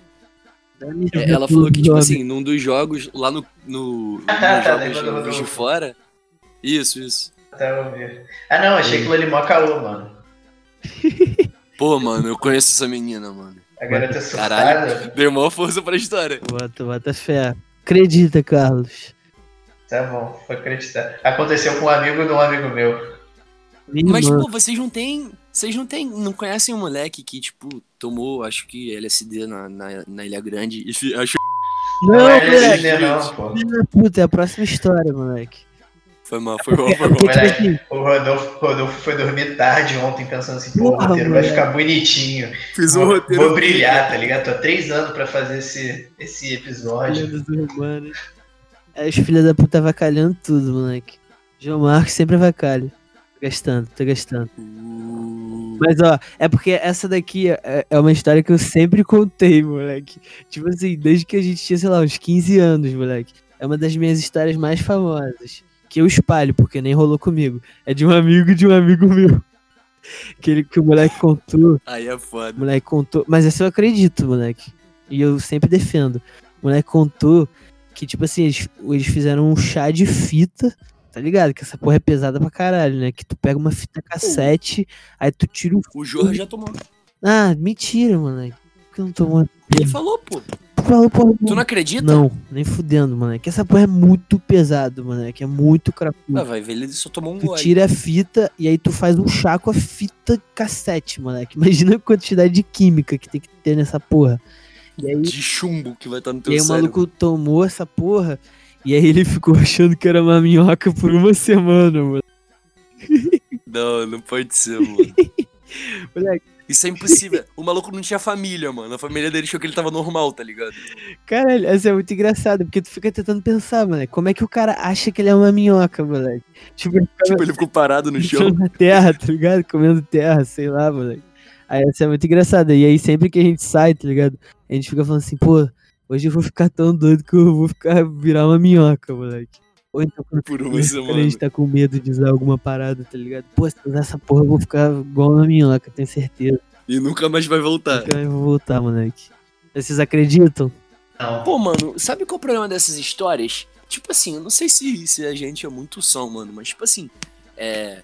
É, ela falou que, tipo assim, num dos jogos, lá no. no nos Lembra jogos do no Juiz de? Fora. Isso, isso. Até eu ver. Ah, não, achei que ali mó caô, mano. Pô, mano, eu conheço essa menina, mano. A garota Caralho. surtada. Deu maior força pra história. Bota, bota fé. Acredita, Carlos. Tá bom, vou acreditar. Aconteceu com um amigo de um amigo meu. Minha Mas, irmã. pô, vocês não têm. Vocês não têm. Não conhecem um moleque que, tipo, tomou, acho que LSD na, na, na Ilha Grande e fi- acho Não, Não é moleque. LSD não, pô. Puta, é a próxima história, moleque. Foi mal, foi mal, foi mal. tipo Moleque. assim, O Rodolfo, Rodolfo foi dormir tarde ontem pensando assim, pô, o roteiro vai ficar bonitinho. Fiz um Vou, roteiro. vou brilhar, tá ligado? Tô há três anos pra fazer esse, esse episódio. Aí os filhos da puta avacalhando tudo, moleque. João Marcos sempre avacalha. Tô gastando, tô gastando. Uh, Mas ó, é porque essa daqui é, é uma história que eu sempre contei, moleque. Tipo assim, desde que a gente tinha, sei lá, uns 15 anos, moleque. É uma das minhas histórias mais famosas. Que eu espalho, porque nem rolou comigo. É de um amigo de um amigo meu. Que, ele, que o moleque contou. Aí é O foda. moleque contou. Mas essa eu acredito, moleque. E eu sempre defendo. O moleque contou que, tipo assim, eles, eles fizeram um chá de fita. Tá ligado? Que essa porra é pesada pra caralho, né? Que tu pega uma fita cassete, aí tu tira o. O Jorra já tomou. Ah, mentira, moleque. Por que não tomou? Ele falou, pô. Tu falou, porra. Tu não acredita? Não, nem fudendo, moleque. Essa porra é muito pesado, moleque. É muito crapudo. Ah, vai ver, ele só tomou um Tu gole. tira a fita e aí tu faz um chá com a fita cassete, moleque. Imagina a quantidade de química que tem que ter nessa porra. E aí, De chumbo que vai estar no teu e aí o maluco tomou essa porra e aí ele ficou achando que era uma minhoca por uma semana, mano. Não, não pode ser, mano. Moleque, Isso é impossível. O maluco não tinha família, mano. A família dele achou que ele tava normal, tá ligado? caralho, essa é muito engraçada, porque tu fica tentando pensar, moleque. Como é que o cara acha que ele é uma minhoca, moleque? Tipo, ele fica Tipo, ele ficou parado no chão. na terra, tá ligado? Comendo terra, sei lá, moleque. Aí essa é muito engraçada. E aí sempre que a gente sai, tá ligado? A gente fica falando assim, pô, hoje eu vou ficar tão doido que eu vou ficar virar uma minhoca, moleque. Ou então quando, Por uma quando a semana. gente tá com medo de usar alguma parada, tá ligado? Pô, se eu usar essa porra eu vou ficar igual uma minhoca, tenho certeza. E nunca mais vai voltar. Nunca mais vou voltar, moleque. Vocês acreditam? Não. Pô, mano, sabe qual é o problema dessas histórias? Tipo assim, eu não sei se, se a gente é muito som, mano, mas tipo assim, é.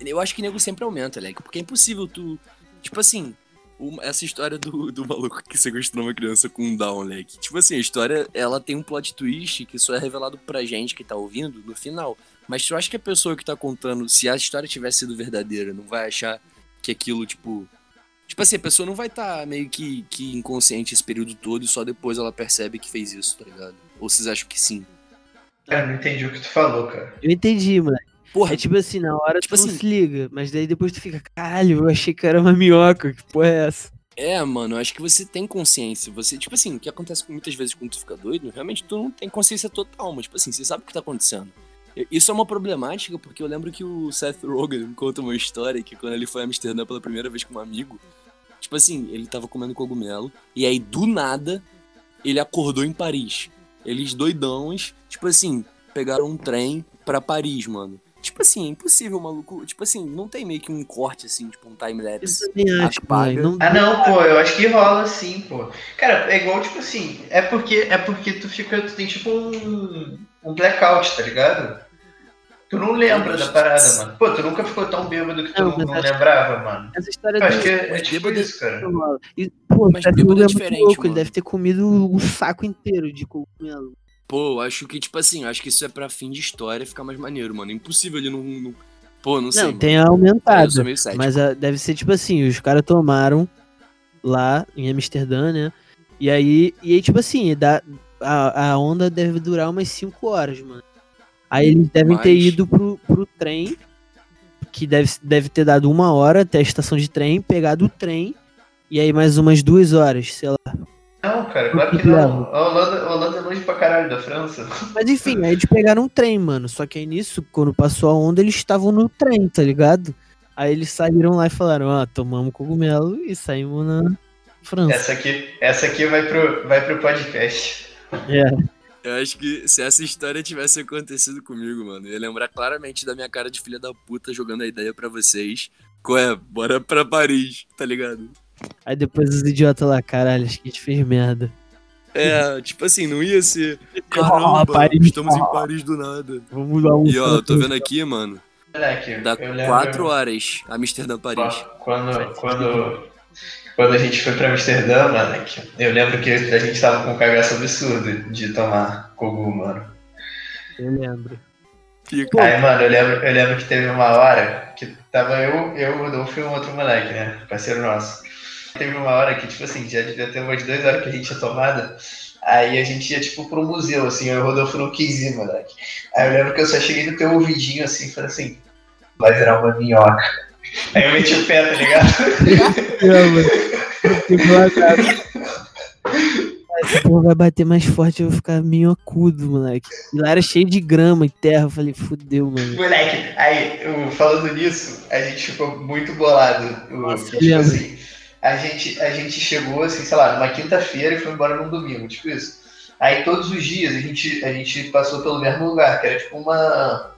Eu acho que nego sempre aumenta, Leque, porque é impossível tu. Tipo assim, uma- essa história do, do maluco que sequestrou uma criança com um down, Leque. Tipo assim, a história, ela tem um plot twist que só é revelado pra gente que tá ouvindo no final. Mas tu acha que a pessoa que tá contando, se a história tivesse sido verdadeira, não vai achar que aquilo, tipo. Tipo assim, a pessoa não vai estar meio que, que inconsciente esse período todo e só depois ela percebe que fez isso, tá ligado? Ou vocês acham que sim? Cara, não entendi o que tu falou, cara. Eu entendi, moleque. Porra, É tipo assim, na hora Tipo tu não assim- se liga, mas daí depois tu fica, caralho, eu achei que era uma minhoca, que porra é essa? é, mano, eu acho que você tem consciência. Você, tipo assim, o que acontece muitas vezes quando tu fica doido, realmente tu não tem consciência total, mas, tipo assim, você sabe o que tá acontecendo. Isso é uma problemática, porque eu lembro que o Seth Rogen conta uma história que quando ele foi a Amsterdã pela primeira vez com um amigo, tipo assim, ele tava comendo cogumelo, e aí do nada ele acordou em Paris. Eles doidões, tipo assim, pegaram um trem pra Paris, mano. Tipo assim, é impossível, maluco. Tipo assim, não tem meio que um corte, assim, tipo um time-lapse. Eu também acho, mano. Não- Ah, não, pô, eu acho que rola sim, pô. Cara, é igual, tipo assim, é porque, é porque tu fica, tu tem tipo um, um blackout, tá ligado? Tu não lembra da parada, mano. Pô, tu nunca ficou tão bêbado que tu Não, não, lembrava, mano. Essa história Eu acho do- que é, Mas é tipo bêbado- isso, cara. E, pô, Mas Seth bêbado é muito diferente, louco, ele mano. deve ter comido um saco inteiro de cogumelo. Pô, acho que, tipo assim, acho que isso é pra fim de história ficar mais maneiro, mano. É impossível ele não. não- Pô, não sei. Não, mano. tem eu aumentado. Mas ah, deve ser tipo assim, os caras tomaram lá em Amsterdã, né? E aí, e aí tipo assim, dá, a, a onda deve durar umas 5 horas, mano. Aí eles devem ter Mas- ido pro, pro trem, que deve, deve ter dado uma hora até a estação de trem, pegado o trem, e aí mais umas duas horas, sei lá. Não, cara, claro que não. A Holanda, a Holanda é longe pra caralho da França. Mas enfim, aí eles pegaram um trem, mano. Só que aí nisso, quando passou a onda, eles estavam no trem, tá ligado? Aí eles saíram lá e falaram, ah, tomamos cogumelo e saímos na França. Essa aqui, essa aqui vai pro, vai pro podcast. É. Eu acho que se essa história tivesse acontecido comigo, mano, eu ia lembrar claramente da minha cara de filha da puta jogando a ideia pra vocês. Qual é? Bora pra Paris, tá ligado? Aí depois os idiotas lá, caralho, acho que a gente fez merda. É, tipo assim, não ia ser. Caramba, Paris. estamos em Paris do nada. Vamos dar um. E ó, eu tô vendo aqui, mano, Moleque, dá eu lembro- quatro horas Amsterdã Paris. Quando, quando, quando a gente foi pra Amsterdã, mano, que eu lembro que a gente tava com um cagaço absurdo de tomar cogu, mano. Eu lembro. Fica. Aí, mano, eu lembro, eu lembro que teve uma hora que tava eu, eu, o Rodolfo e um outro moleque, né? Parceiro nosso. Teve uma hora que, tipo assim, já devia ter umas duas horas que a gente tinha tomado. Aí a gente ia, tipo, pro museu, assim, eu e o Rodolfo não quis ir, moleque. Aí eu lembro que eu só cheguei no teu ouvidinho, assim, e falei assim, vai virar uma minhoca. Aí eu meti o pé, tá ligado? Bolado. Essa porra vai bater mais forte, eu vou ficar minhocudo, moleque. E lá era cheio de grama e terra. Eu falei, fudeu, mano. Moleque, aí, eu- falando nisso, a gente ficou muito bolado. Nossa, tipo assim, a gente, a gente chegou, assim, sei lá, numa quinta-feira e foi embora num domingo, tipo isso. Aí todos os dias a gente, a gente passou pelo mesmo lugar, que era tipo uma.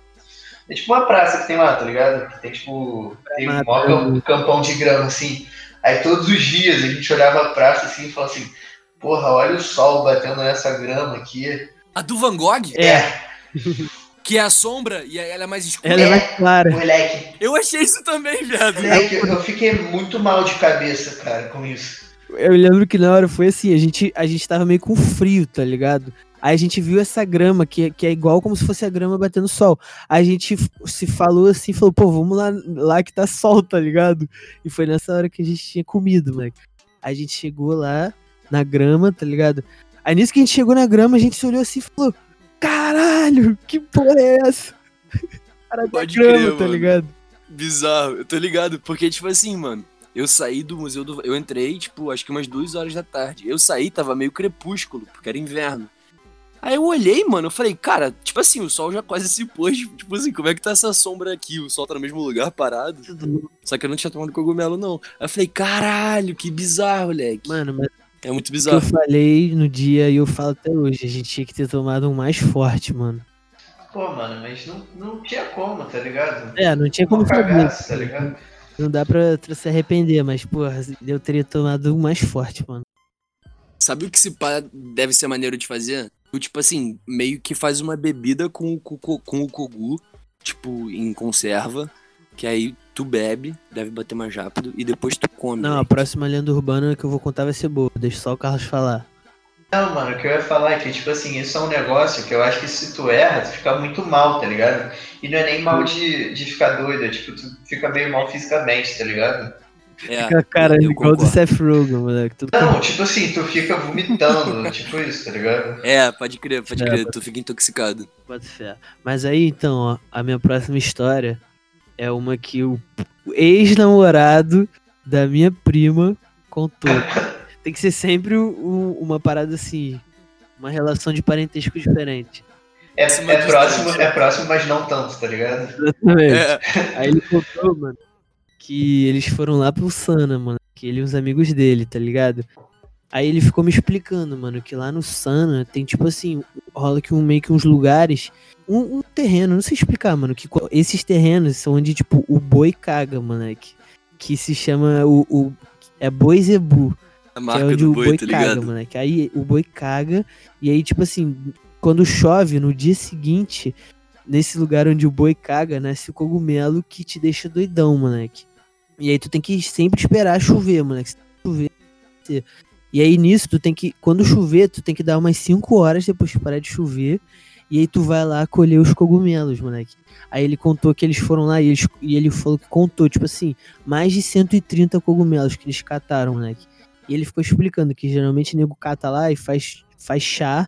É tipo uma praça que tem lá, tá ligado? Que tem tipo. Tem um maior cam- campão de grama, assim. Aí todos os dias a gente olhava a praça assim e falava assim, porra, olha o sol batendo nessa grama aqui. A do Van Gogh, É. que é a sombra e ela é mais escura. Ela é mais clara. Moleque, Eu achei isso também, viado. moleque, eu fiquei muito mal de cabeça, cara, com isso. Eu lembro que na hora foi assim, a gente, a gente tava meio com frio, tá ligado? Aí a gente viu essa grama, que, é- que é igual como se fosse a grama batendo sol. Aí a gente se falou assim, falou, pô, vamos lá, lá que tá sol, tá ligado? E foi nessa hora que a gente tinha comido, moleque. Aí a gente chegou lá, na grama, tá ligado? Aí nisso que a gente chegou na grama, a gente se olhou assim e falou, caralho, que porra é essa? Cara Pode grama, crer, tá mano. ligado? Bizarro, eu tô ligado, porque, tipo assim, mano, eu saí do museu do. Eu entrei, tipo, acho que umas duas horas da tarde. Eu saí, tava meio crepúsculo, porque era inverno. Aí eu olhei, mano, eu falei, cara, tipo assim, o sol já quase se pôs. Tipo assim, como é que tá essa sombra aqui? O sol tá no mesmo lugar, parado. Só que eu não tinha tomado cogumelo, não. Aí eu falei, caralho, que bizarro, moleque. Mano, mas É muito o que eu bizarro. falei no dia e eu falo até hoje, a gente tinha que ter tomado um mais forte, mano. Pô, mano, mas não, não tinha como, tá ligado? É, não tinha como saber. cagaça, tá ligado? Não dá pra, se arrepender, mas, porra, eu teria tomado um mais forte, mano. Sabe o que se pá deve ser maneiro de fazer? Tu, tipo assim, meio que faz uma bebida com, o co- com o kogu, tipo, em conserva, que aí tu bebe, deve bater mais rápido, e depois tu come. Não, a né? próxima lenda urbana que eu vou contar vai ser boa. Deixa só o Carlos falar. Não, mano, o que eu ia falar é que, tipo assim, isso é um negócio que eu acho que se tu erra, tu fica muito mal, tá ligado? E não é nem mal de, de ficar doido, é tipo, tu fica meio mal fisicamente, tá ligado? É, Fica, cara, eu igual do concordo. Seth Rogen, moleque. Tudo Não, tipo assim, tu fica vomitando, tipo isso, tá ligado? É, pode crer, pode É, crer, tu fica intoxicado. Pode fé. Mas aí, então, ó, a minha próxima história é uma que o ex-namorado da minha prima contou. Tem que ser sempre o- uma parada assim, uma relação de parentesco diferente. É, é dos próximo, é próximo, mas não tanto, tá ligado? Exatamente. É, Aí ele contou, mano, que eles foram lá pro Sana, mano. Que ele e os amigos dele, tá ligado? Aí ele ficou me explicando, mano, que lá no Sana tem tipo assim, rola que um, meio que uns lugares, um, um terreno, não sei explicar, mano, que esses terrenos são onde, tipo, o boi caga, moleque. Que se chama o. o é boi zebu. a é marca onde do o boi, boi tá caga, ligado? moleque. Aí o boi caga, e aí, tipo assim, quando chove, no dia seguinte, nesse lugar onde o boi caga, nasce o cogumelo que te deixa doidão, moleque. E aí tu tem que sempre esperar chover, moleque. Chover, e aí nisso, tu tem que. Quando chover, tu tem que dar umas 5 horas depois que parar de chover. E aí tu vai lá colher os cogumelos, moleque. Aí ele contou que eles foram lá e, eles- e ele falou que contou, tipo assim, mais de 130 cogumelos que eles cataram, moleque. E ele ficou explicando que geralmente o nego cata lá e faz, faz chá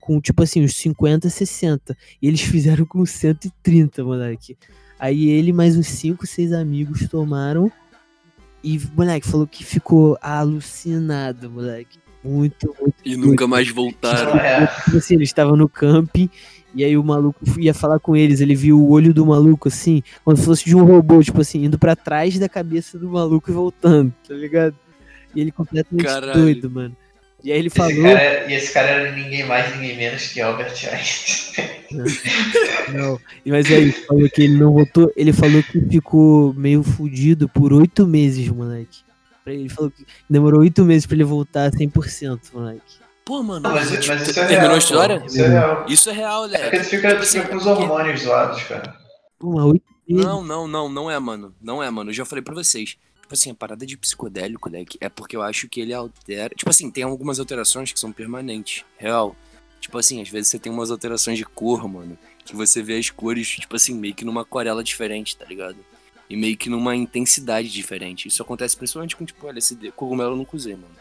com, tipo assim, uns 50, 60. E eles fizeram com 130, moleque. Aí ele mais uns 5, 6 amigos tomaram. E, moleque, falou que ficou alucinado, moleque. Muito, muito. E nunca mais voltaram. É. Tipo assim, eles estavam no camping. E aí o maluco ia falar com eles, ele viu o olho do maluco assim, como se fosse de um robô, tipo assim, indo pra trás da cabeça do maluco e voltando, tá ligado? E ele completamente Caralho. doido, mano. E aí ele Esse falou. cara, e esse cara era ninguém mais, ninguém menos que Albert Einstein. Não, mas aí ele falou que ele não voltou. Ele falou que ficou meio fudido por oito meses, moleque. Ele falou que demorou oito meses pra ele voltar 100%, moleque. Pô, mano, Não, mas, tipo, mas isso é terminou real. a história? pô. Isso é real. Isso é real, É porque Leque. tu fica, tu fica com os hormônios zoados, cara. Pô, mas oito meses. Não, não, não, não é, mano. Não é, mano. Eu já falei pra vocês. Tipo assim, a parada de psicodélico, Leque, é porque eu acho que ele altera. Tipo assim, tem algumas alterações que são permanentes. Real. Tipo assim, às vezes você tem umas alterações de cor, mano. Que você vê as cores, tipo assim, meio que numa aquarela diferente, tá ligado? E meio que numa intensidade diferente. Isso acontece principalmente com, tipo, LSD. Cogumelo eu não usei, mano.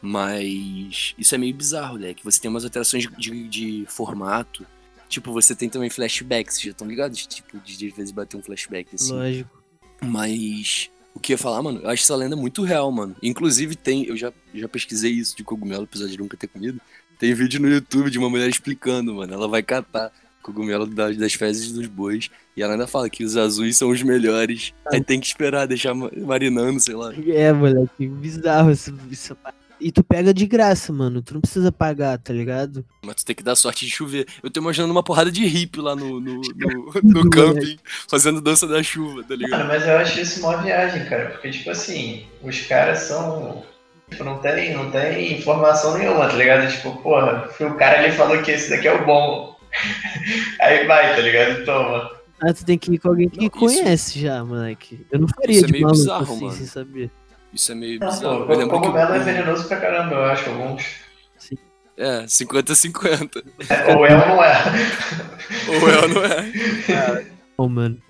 Mas isso é meio bizarro, Leque. Você tem umas alterações de, de, formato. Tipo, você tem também flashbacks, vocês já estão ligados? Tipo, de, de às vezes bater um flashback assim. Lógico. Mas o que eu ia falar, mano, eu acho essa lenda muito real, mano. Inclusive tem, eu já, já pesquisei isso de cogumelo, apesar de nunca ter comido. Tem vídeo no YouTube de uma mulher explicando, mano. Ela vai catar cogumelo das, das fezes dos bois e ela ainda fala que os azuis são os melhores. Aí tem que esperar, deixar ma- marinando, sei lá. É, moleque, bizarro isso, isso. E tu pega de graça, mano. Tu não precisa pagar, tá ligado? Mas tu tem que dar sorte de chover. Eu tô imaginando uma porrada de hippie lá no, no, no, no camping, fazendo dança da chuva, tá ligado? Mano, mas eu acho isso uma viagem, cara. Porque, tipo assim, os caras são. Tipo, não tem, não tem informação nenhuma, tá ligado? Tipo, porra, o cara ali falou que esse daqui é o bom. Aí vai, tá ligado? Toma. Ah, tu tem que ir com alguém que Não, isso- conhece já, moleque. Eu não faria Isso é de meio maluco bizarro, assim, mano. sem saber. Isso é meio Não, bizarro. pô, Eu lembro que cogumelo é o- venenoso pra caramba, eu acho, alguns. É, 50-50. É, Ou é ou não é. Ou é ou não é. Ô, mano,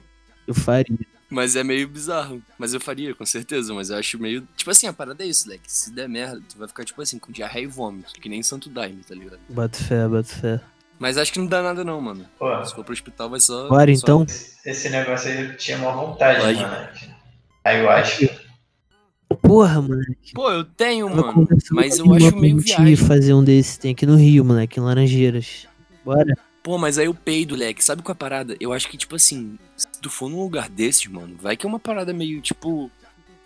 eu faria. Mas é meio bizarro. Mas eu faria, com certeza. Mas eu acho meio. Tipo assim, a parada é isso, Leque. Se der merda, tu vai ficar, tipo assim, com diarreia e vômito. Que nem Santo Daime, tá ligado? Bato fé, bato fé. Mas acho que não dá nada, não, mano. Pô, Se for pro hospital, vai só. Bora só- então? esse negócio aí eu tinha uma vontade, Lógico. mano. Aí eu acho. Porra, mano. Pô, eu tenho, Tava mano. Mas eu acho meio viagem. fazer um desse. Tem aqui no Rio, moleque, em Laranjeiras. Bora. Pô, mas aí eu peido, Leque. Sabe qual é a parada? Eu acho que, tipo assim, se tu for num lugar desses, mano, vai que é uma parada meio, tipo.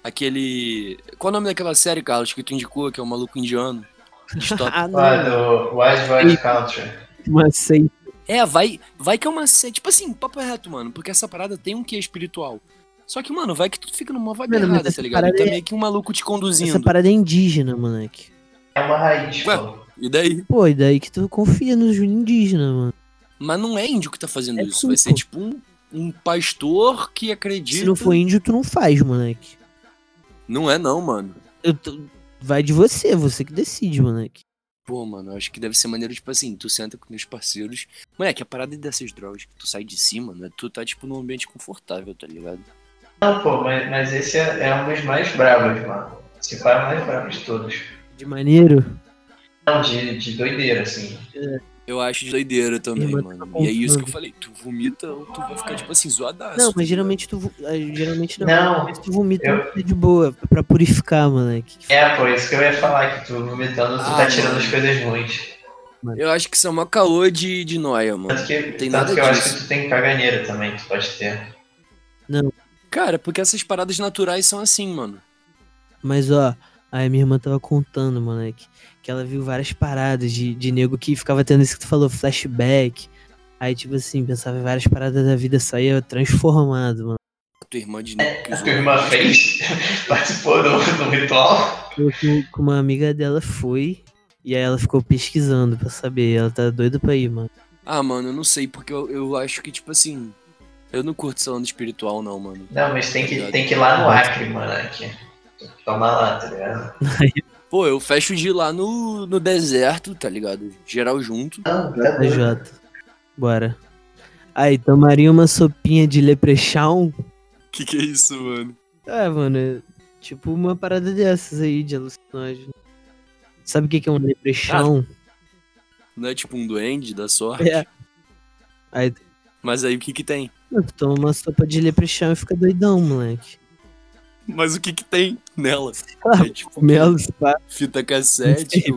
Aquele. Qual é o nome daquela série, Carlos, que tu indicou, que é o maluco indiano? Ah, não. Lá do Wild Wild Country. Mas sei. É, vai, vai que é uma série. Tipo assim, papo reto, mano. Porque essa parada tem um quê espiritual. Só que, mano, vai que tu fica numa vibe Mano, mas errada, essa tá ligado? parada E tá é- meio que um maluco te Essa conduzindo. parada é indígena, moleque. É uma raiz, Ué. pô. E daí? Pô, e daí que tu confia nos indígenas, mano. Mas não é índio que tá fazendo É isso. sim, Vai ser tipo um, um pastor que acredita. Se não for índio, tu não faz, moleque. Não é, não, mano. Eu tô- Vai de você, você que decide, moleque. Pô, mano, acho que deve ser maneiro, tipo assim, tu senta com meus parceiros. Moleque, a parada dessas drogas que tu sai de cima, né? Tu tá, tipo, num ambiente confortável, tá ligado? Não, pô, mas, mas esse é, é um dos mais bravos, mano. Se é o mais bravo de todos. De maneiro. Não, de, de doideira, assim. Eu acho de doideira também, Irmã, mano. tá E é isso que eu falei, tu vomita ou tu vai ficar, tipo assim, zoadaço. Não, tá mas geralmente tu. ah, Geralmente não. Não, Geralmente tu vomita eu- de boa, pra purificar, moleque. É, pô, isso que eu ia falar, que tu vomitando, tu Ah, tá tirando mano. as coisas ruins. mano. Eu acho que isso é uma caô de, de noia, mano. Tanto que, Tem tanto nada que eu acho disso. que tu tem caganeira também, tu pode ter. Cara, porque essas paradas naturais são assim, mano. Mas ó, aí minha irmã tava contando, moleque, que ela viu várias paradas de, de nego que ficava tendo isso que tu falou, flashback. Aí, tipo assim, pensava em várias paradas da vida, saía transformado, mano. A tua irmã de novo. que tua irmã fez, participou do, do ritual. Eu com, com uma amiga dela foi, e aí ela ficou pesquisando pra saber. Ela tá doida pra ir, mano. Ah, mano, eu não sei, porque eu, eu acho que, tipo assim. Eu não curto salão espiritual, não, mano. Não, mas tem que, tem que ir lá no Acre, mano. Aqui. Toma lá, tá ligado? Pô, eu fecho de ir lá no, no deserto, tá ligado? Geral junto. Não, tá. Bora. Aí, tomaria uma sopinha de leprechaun? Que que é isso, mano? É, mano, é tipo uma parada dessas aí de alucinógeno. Sabe o que que é um leprechaun? Não é tipo um duende da sorte? É. Aí, Mas aí o que que tem? tu toma uma sopa de leprechaun e fica doidão, moleque. Mas o que que tem nela? Ah, É tipo Melo, pá. fita cassete, sei.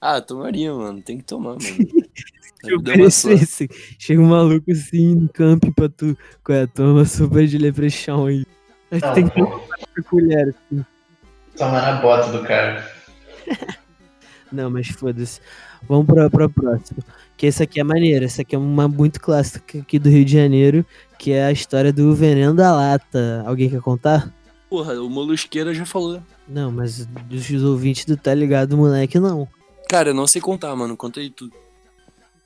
Ah, tomaria, mano. Tem que tomar, mano. É uma oferecesse, chega um maluco assim no camp pra tu. Qual é? Toma uma sopa de leprechaun aí. Aí tu Não, tem que tomar com a colher, assim. Toma na bota do cara. Não, mas foda-se. Vamos pra, pra próxima. Que essa aqui é maneira. Essa aqui é uma muito clássica aqui do Rio de Janeiro. Que é a história do veneno da lata. Alguém quer contar? Porra, o Molusqueira já falou. Não, mas dos ouvintes do Tá Ligado, moleque, não. Cara, eu não sei contar, mano. Conta aí tudo.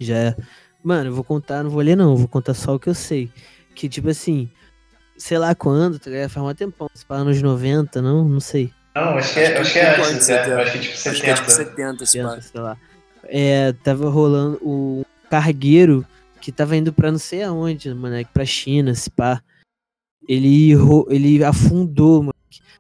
Já é. Mano, eu vou contar, não vou ler não, vou contar só o que eu sei. Que tipo assim, sei lá quando, tá ligado? Faz um tempão, se fala nos 90, não? Não sei. Não, acho que é, Acho que é pouco antes, né? Acho que tipo Acho que é tipo 70. 70, esse 70, pá. sei lá. É, tava rolando o cargueiro que tava indo pra não sei aonde, moleque, pra China, se pá. Ele, ele afundou, mano.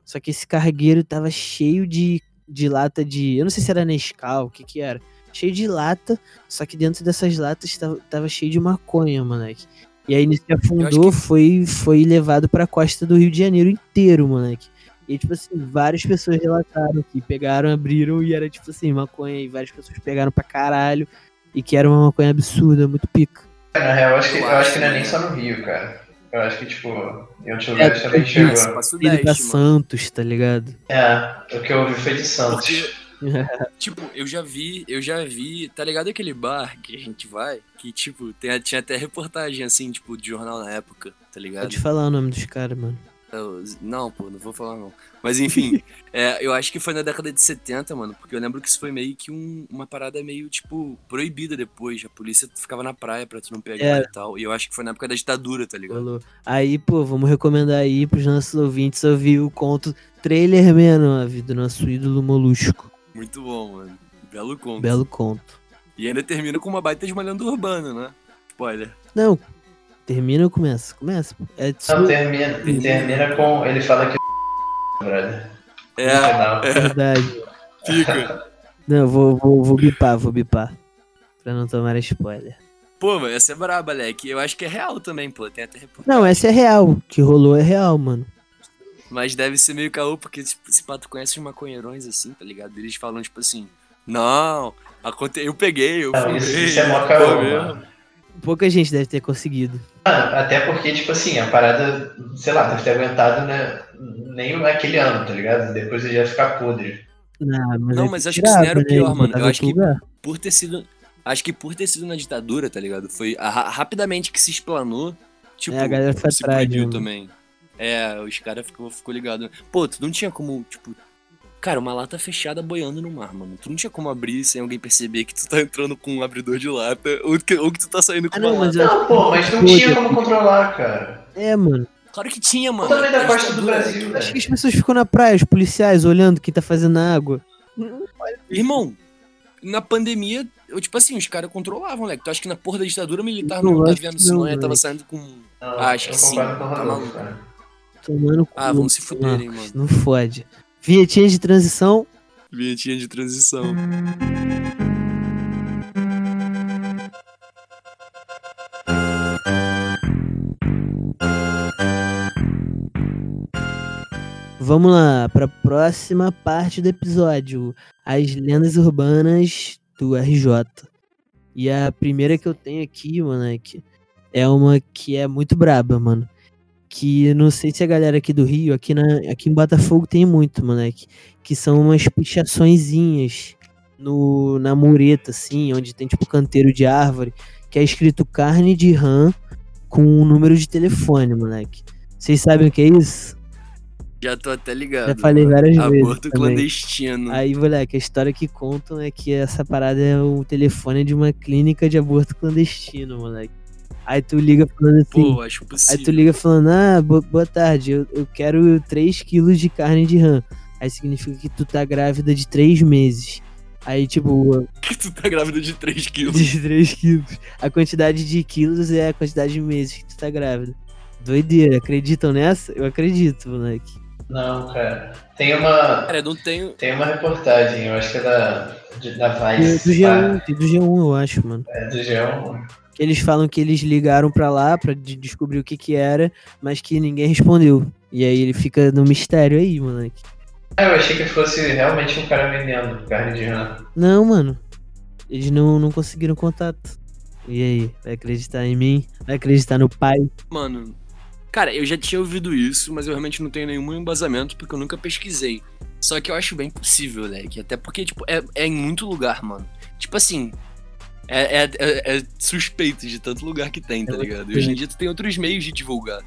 Só que esse cargueiro tava cheio de, de lata de. Eu não sei se era Nescau, o que que era. Cheio de lata, só que dentro dessas latas tava, tava cheio de maconha, moleque. E aí, nisso que afundou, foi, foi levado pra costa do Rio de Janeiro inteiro, moleque. E, tipo assim, várias pessoas relataram que pegaram, abriram e era, tipo assim, maconha. E várias pessoas pegaram pra caralho. E que era uma maconha absurda, muito pica. Na real, eu acho que, Eu acho que não é nem só no Rio, cara. Eu acho que, tipo, em outros lugares também chegou. Passa o Indo pra 10, mano. Santos, tá ligado? É, o que eu ouvi foi de Santos. Porque, tipo, eu já vi, eu já vi, tá ligado aquele bar que a gente vai? Que, tipo, tem, tinha até reportagem, assim, tipo, de jornal na época, tá ligado? Pode falar o nome dos caras, mano. Não, pô, não vou falar não. Mas enfim, é, eu acho que foi na década de 70, mano, porque eu lembro que isso foi meio que um- uma parada meio, tipo, proibida depois. A polícia ficava na praia pra tu não pegar É. e tal. E eu acho que foi na época da ditadura, tá ligado? Falou. Aí, pô, vamos recomendar aí pros nossos ouvintes ouvir o conto Trailer Menove do nosso ídolo Molusco. Muito bom, mano. Belo conto. Belo conto. E ainda termina com uma baita de uma lenda urbana, né? Spoiler. Não, termina ou começa? Começa. pô. É Não, termina, termina com. Ele fala que. Brother. No É, final. verdade. fica. Não, vou, vou, vou bipar, vou bipar. Pra não tomar spoiler. Pô, mas essa é braba, Leque. Eu acho que é real também, pô. Tem até reportagem. Não, essa é real. O que rolou é real, mano. Mas deve ser meio caô, porque tipo, esse pato conhece os maconheirões assim, tá ligado? Eles falam, tipo assim, não, aconte... eu peguei, eu fumei. isso, isso é mó caô, mesmo. mano. Pouca gente deve ter conseguido. Mano, até porque, tipo assim, a parada, sei lá, deve ter aguentado né, nem aquele ano, tá ligado? Depois ele ia ficar podre. Ah, mas Não, aí mas acho que isso não era o né, pior, mano. Eu acho que-. Por ter sido. Acho que por ter sido na ditadura, tá ligado? Foi a- ra- rapidamente que se explanou. Tipo, É, a galera foi se atrás, também. É, os caras ficou, ficou ligado. Pô, tu não tinha como, tipo. Cara, uma lata fechada boiando no mar, mano. Tu não tinha como abrir sem alguém perceber que tu tá entrando com um abridor de lata ou que, ou que tu tá saindo com Ah, uma não, lata. Não, pô, mas não tinha como controlar, cara. É, mano. Claro que tinha, mano. também da A costa do Brasil, né? Acho que as pessoas ficam na praia, os policiais, olhando quem tá fazendo na água. Irmão, na pandemia, eu, tipo assim, os caras controlavam, moleque. Tu acha que na porra da ditadura militar Não, não, tá vendo? Senão não, tava saindo com. Não, Ah, acho que sim, concordo com o tá maluco. cara. Tomando Ah, vão se fuderem, mano. Não fode. Vinhetinha de transição. Vinhetinha de transição. Vamos lá, pra próxima parte do episódio. As lendas urbanas do RJ. E a primeira que eu tenho aqui, moleque, é uma que é muito braba, mano. Que não sei se a galera aqui do Rio, aqui, na, aqui em Botafogo tem muito, moleque. Que são umas pichaçõezinhas no, na mureta, assim, onde tem tipo canteiro de árvore, que é escrito carne de rã com um número de telefone, moleque. Vocês sabem o que é isso? Já tô até ligado. Já falei várias Aborto vezes. também. clandestino. Aí, moleque, a história que contam é que essa parada é o telefone de uma clínica de aborto clandestino, moleque. Aí tu liga falando assim. Pô, acho aí possível. tu liga falando, ah, bo- boa tarde, eu, eu quero 3 quilos de carne de rã. Aí significa que tu tá grávida de 3 meses. Aí, tipo, que tu tá grávida de 3 quilos. de 3 quilos. A quantidade de quilos é a quantidade de meses que tu tá grávida. Doideira, acreditam nessa? Eu acredito, moleque. Não, cara. Tem uma, Cara, eu não tenho. tem uma reportagem, eu acho que é da, de- da Do, do Vice. G1, tem do G1, eu acho, mano. É, do G1. Que eles falam que eles ligaram pra lá pra de- descobrir o que que era, mas que ninguém respondeu. E aí ele fica no mistério aí, moleque. Ah, eu achei que fosse realmente um cara vendendo carne de rã. Não, mano. Eles não, não conseguiram contato. E aí, vai acreditar em mim? Vai acreditar no pai? Mano. Cara, eu já tinha ouvido isso, mas eu realmente não tenho nenhum embasamento porque eu nunca pesquisei. Só que eu acho bem possível, leque. Até porque, tipo, é, é em muito lugar, mano. Tipo assim. É, é, é- é suspeito de tanto lugar que tem, tá É ligado? E hoje em dia tu tem outros meios de divulgar.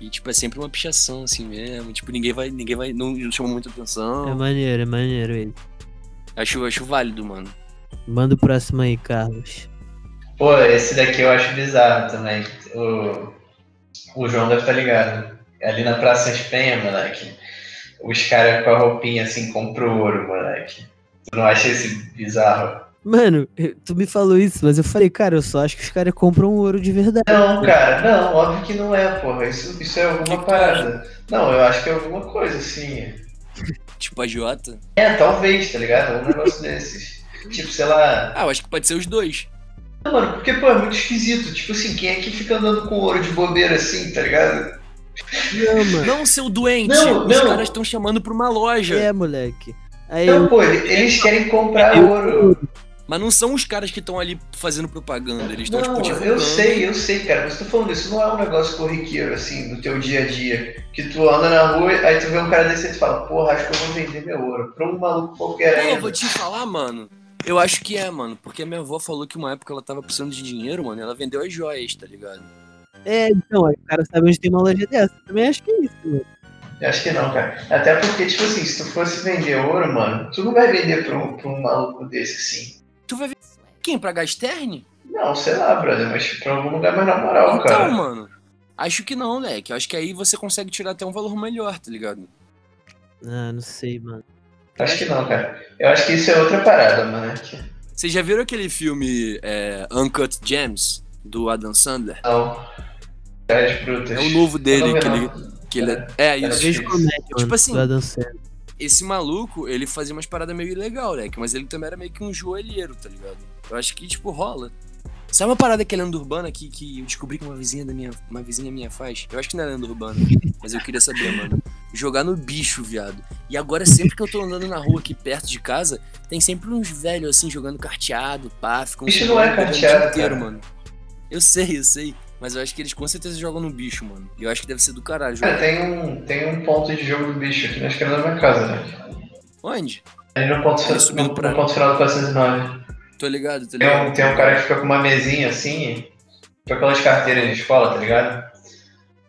E, tipo, é sempre uma pichação, assim mesmo. Tipo, ninguém vai. Ninguém vai. Não, não chama muita É atenção. maneiro, é maneiro ele. Acho, acho válido, mano. Manda o próximo aí, Carlos. Pô, esse daqui eu acho bizarro também. O, o João deve estar ligado. Ali na Praça Espenha, moleque. Os caras com a roupinha assim compram ouro, moleque. Tu não acha esse bizarro? Mano, tu me falou isso, mas eu falei, cara, eu só acho que os caras compram ouro de verdade. Não, cara, não, óbvio que não é, porra. Isso, isso é alguma parada. Não, eu acho que é alguma coisa, assim. Tipo, a Jota. É, talvez, tá ligado? Um negócio desses. Tipo, sei lá. Ah, eu acho que pode ser os dois. Não, mano, porque, pô, é muito esquisito. Tipo assim, quem é que fica andando com ouro de bobeira assim, tá ligado? Não, mano. Não, seu doente! Não, os não. caras estão chamando pra uma loja. É, moleque. Aí Não, eu, pô, ele- eles querem comprar Eu- ouro. Mas não são os caras que estão ali fazendo propaganda, eles estão, Não, tipo, divulgando. eu sei, eu sei, cara, mas tô falando isso não é um negócio corriqueiro, assim, do teu dia a dia. Que tu anda na rua, aí tu vê um cara desse e tu fala, porra, acho que eu vou vender meu ouro. Pra um maluco qualquer Pô, eu vou te falar, mano. Eu acho que é, mano. Porque a minha avó falou que uma época ela tava precisando de dinheiro, mano. e Ela vendeu as joias, tá ligado? É, então, aí o cara sabe onde tem uma loja dessa. Também acho que é isso, mano. Eu acho que não, cara. Até porque, tipo assim, se tu fosse vender ouro, mano, tu não vai vender pra um, pra um maluco desse, assim. Quem? Pra Gasterne? Não, sei lá, brother, mas pra algum lugar mais na moral, Então, cara. mano. Acho que não, leque. Acho que aí você consegue tirar até um valor melhor, tá ligado? Ah, não sei, mano. Acho que não, cara. Eu acho que isso é outra parada, mano. Vocês já viram aquele filme é, Uncut Gems, do Adam Sandler? Não. Ideias brutas. É o novo dele, que ele. Que ele é, isso. Mano. Tipo assim, do Adam Sandler. esse maluco, ele fazia umas paradas meio ilegal, leque, mas ele também era meio que um joelheiro, tá ligado? Eu acho que, tipo, rola. Sabe uma parada que é lenda urbana que, que eu descobri que uma vizinha da minha, uma vizinha minha faz? Eu acho que não é lenda urbana, mas eu queria saber, mano. Jogar no bicho, viado. E agora, sempre que eu tô andando na rua aqui perto de casa, tem sempre uns velhos assim jogando carteado, pá, ficam Bicho não é carteado, inteiro, mano. Eu sei, eu sei. Mas eu acho que eles com certeza jogam no bicho, mano. E eu acho que deve ser do caralho. Cara, Jogar. tem um, tem um ponto de jogo do bicho aqui na esquerda da minha casa, né? Onde? Ali no ponto, subindo no, no ponto final do 409. Tô ligado, tô Tem ligado. um, tem um cara que fica com uma mesinha assim, com aquelas carteiras de escola, tá ligado?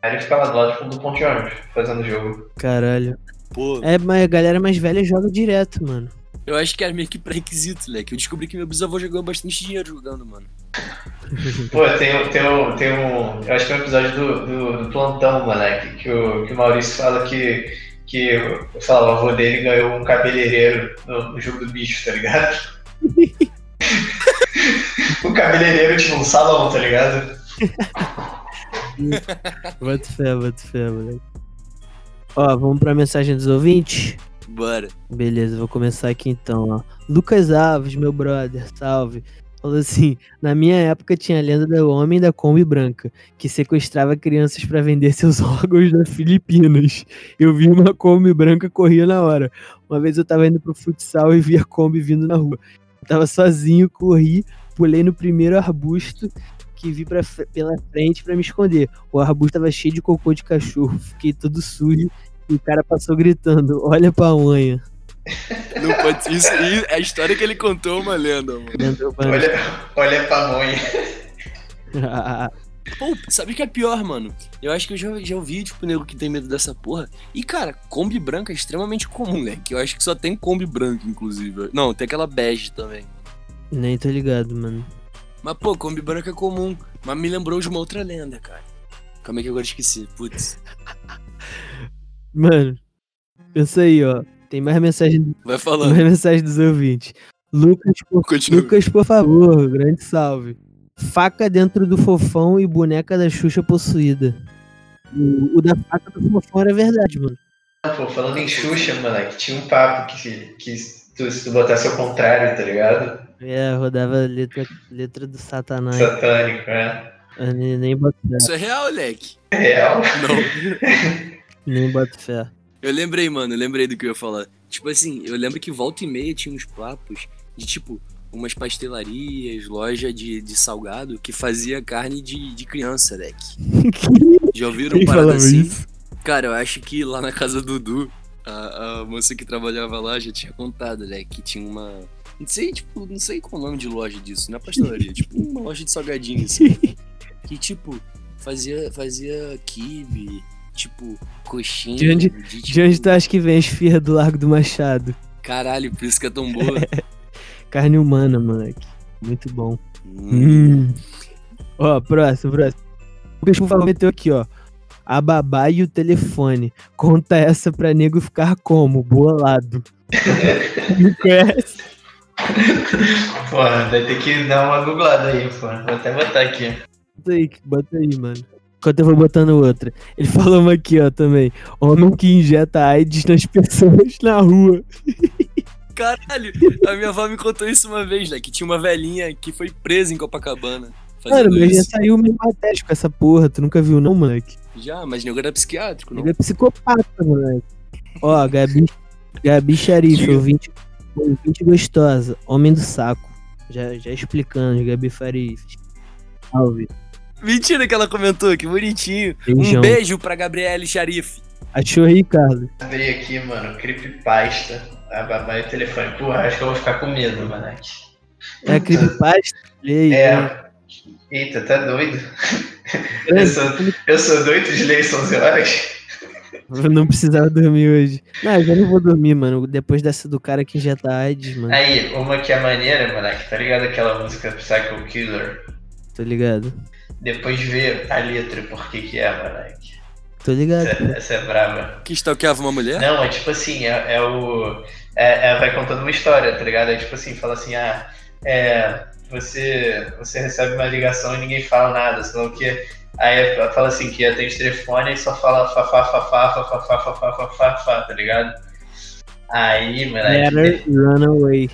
Aí ele fica lá do lado tipo, do ponto de ônibus, fazendo jogo. Caralho. Pô, É, mas a galera mais velha joga direto, mano. eu acho que era meio que pré-requisito, leque. Eu descobri que meu bisavô jogou bastante dinheiro jogando, mano. Pô, tem, um- tem, um, tem um. Eu acho que é um episódio do, do, do plantão, moleque, que o, que o Maurício fala que. que eu falo, o avô dele ganhou um cabeleireiro no, no jogo do bicho, tá ligado? um cabeleireiro, tipo, um salão, tá ligado? Bota fé, bota fé, moleque. Ó, vamos pra mensagem dos ouvintes? Bora. Beleza, vou começar aqui então, ó. Lucas Alves, meu brother, salve. Falou assim: na minha época tinha a lenda do homem da Kombi branca, que sequestrava crianças pra vender seus órgãos nas Filipinas. Eu vi uma Kombi branca corria na hora. Uma vez eu tava indo pro futsal e vi a Kombi vindo na rua. tava sozinho, corri, pulei no primeiro arbusto que vi pra, pela frente pra me esconder. O arbusto tava cheio de cocô de cachorro, fiquei todo sujo e o cara passou gritando: Olha pra unha. Não pode ser. Isso, e a história que ele contou é uma lenda, mano. Olha, olha pra mãe. Pô, sabe o que é pior, mano? Eu acho que eu já, já ouvi, tipo, nego que tem medo dessa porra. E, cara, Kombi branca é extremamente comum, né? Que eu acho que só tem Kombi branca, inclusive. Não, tem aquela bege também. Nem tô ligado, mano. Mas, pô, Kombi branca é comum. Mas me lembrou de uma outra lenda, cara. Calma aí que agora esqueci. Putz. Mano, pensa aí, ó. Tem mais mensagem, Vai falando. mais mensagem dos ouvintes. Lucas, por, Continua. Lucas, por favor, grande salve. Faca dentro do fofão e boneca da Xuxa possuída. O, o da faca do fofão era verdade, mano. Pô, falando em Xuxa, moleque, tinha um papo que, que se, tu, se tu botasse ao contrário, tá ligado? É, rodava letra, letra do satanás. Satânico, né? Eu nem, nem boto fé. Isso é real, leque. Real. Não. Nem boto fé. Eu lembrei, mano, eu lembrei do que eu ia falar. Tipo assim, eu lembro que volta e meia tinha uns papos de tipo umas pastelarias, loja de, de salgado que fazia carne de, de criança, leque. Já ouviram Quem parada assim? isso? Cara, eu acho que lá na casa do Dudu, a, a moça que trabalhava lá já tinha contado, né? Que tinha uma. Não sei, tipo, não sei qual é o nome de loja disso, é pastelaria, tipo uma loja de salgadinho, assim. Que, tipo, fazia, fazia kibe, tipo, coxinha. De onde- de, De onde tu acha que vem as firras do Largo do Machado? Caralho, por isso que é tão boa. Carne humana, moleque. Muito bom. Hum. Hum. Ó, próximo, próximo. O Lucas, por favor, meteu aqui, ó. A babá e o telefone. Conta essa pra nego ficar como? Bolado. Não conhece? Porra, vai ter que dar uma googlada aí, pô. Vou até botar aqui. Bota aí, bota aí, mano. Enquanto eu vou botando outra. Ele falou uma aqui, ó, também. Homem que injeta AIDS nas pessoas na rua. Caralho, a minha avó me contou isso uma vez, né? Que tinha uma velhinha que foi presa em Copacabana. Mano, mas já saiu meio matéria com essa porra. Tu nunca viu, não, moleque? Já, mas nego era psiquiátrico, não? Ele é psicopata, moleque. Ó, Gabi, Gabi Sharif, Diga. ouvinte, ouvinte gostosa, homem do saco. Já, já explicando, Gabi Sharif. Salve. Mentira que ela comentou, que bonitinho. Beijão. Um beijo pra Gabriele Sharif. Achou aí, Carlos? Abri aqui, mano, creepypasta. A babá e o telefone. Porra, acho que eu vou ficar com medo, moleque. É creepypasta? E aí, É. Eita, tá doido? Eu sou, eu sou doido de ler 11 horas. Eu não precisava dormir hoje. Não, eu já não vou dormir, mano. Depois dessa do cara que injeta AIDS, mano. Aí, uma que é maneira, moleque, tá ligado aquela música Psycho Killer? Tô ligado. Depois vê a letra, por que que é, moleque. Tô ligado. Essa, essa é braba. Que stalkeava uma mulher? Não, é tipo assim, é, é o. É, é- vai contando uma história, tá ligado? É tipo assim, fala assim, ah, é. Você, você recebe uma ligação e ninguém fala nada, sei lá o quê. Aí fala assim, que atende telefone e só fala fafá, fafá, fafá, fafá, fafá, fafá, tá ligado? Aí, moleque. Better run away.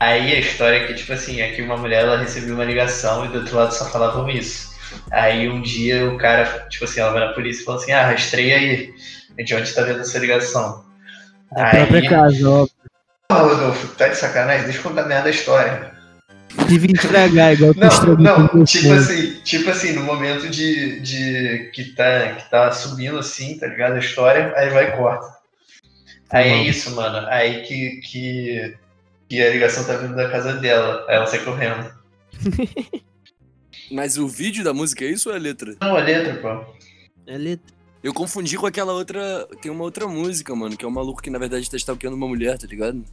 Aí a história é que, tipo assim, é que uma mulher ela recebeu uma ligação e do outro lado só falavam isso. Aí um dia o cara, tipo assim, ela vai na polícia e fala assim, ah, rastreia aí. De onde tá vendo essa ligação? Da própria casa, ó. Pô, Rodolfo, tá de sacanagem? Deixa eu contar a merda da história. Tive que estragar, igual tu Não, estragou não, tipo assim, tipo assim, no momento de, de que, tá, que tá subindo assim, tá ligado? A história, aí vai e corta. Aí é bom. isso, mano. Aí que, que, que a ligação tá vindo da casa dela. Aí ela sai correndo. Mas o vídeo da música é isso ou é a letra? Não, a letra, pô. É letra. Eu confundi com aquela outra. Tem uma outra música, mano, que é um maluco que na verdade tá stalkeando uma mulher, tá ligado?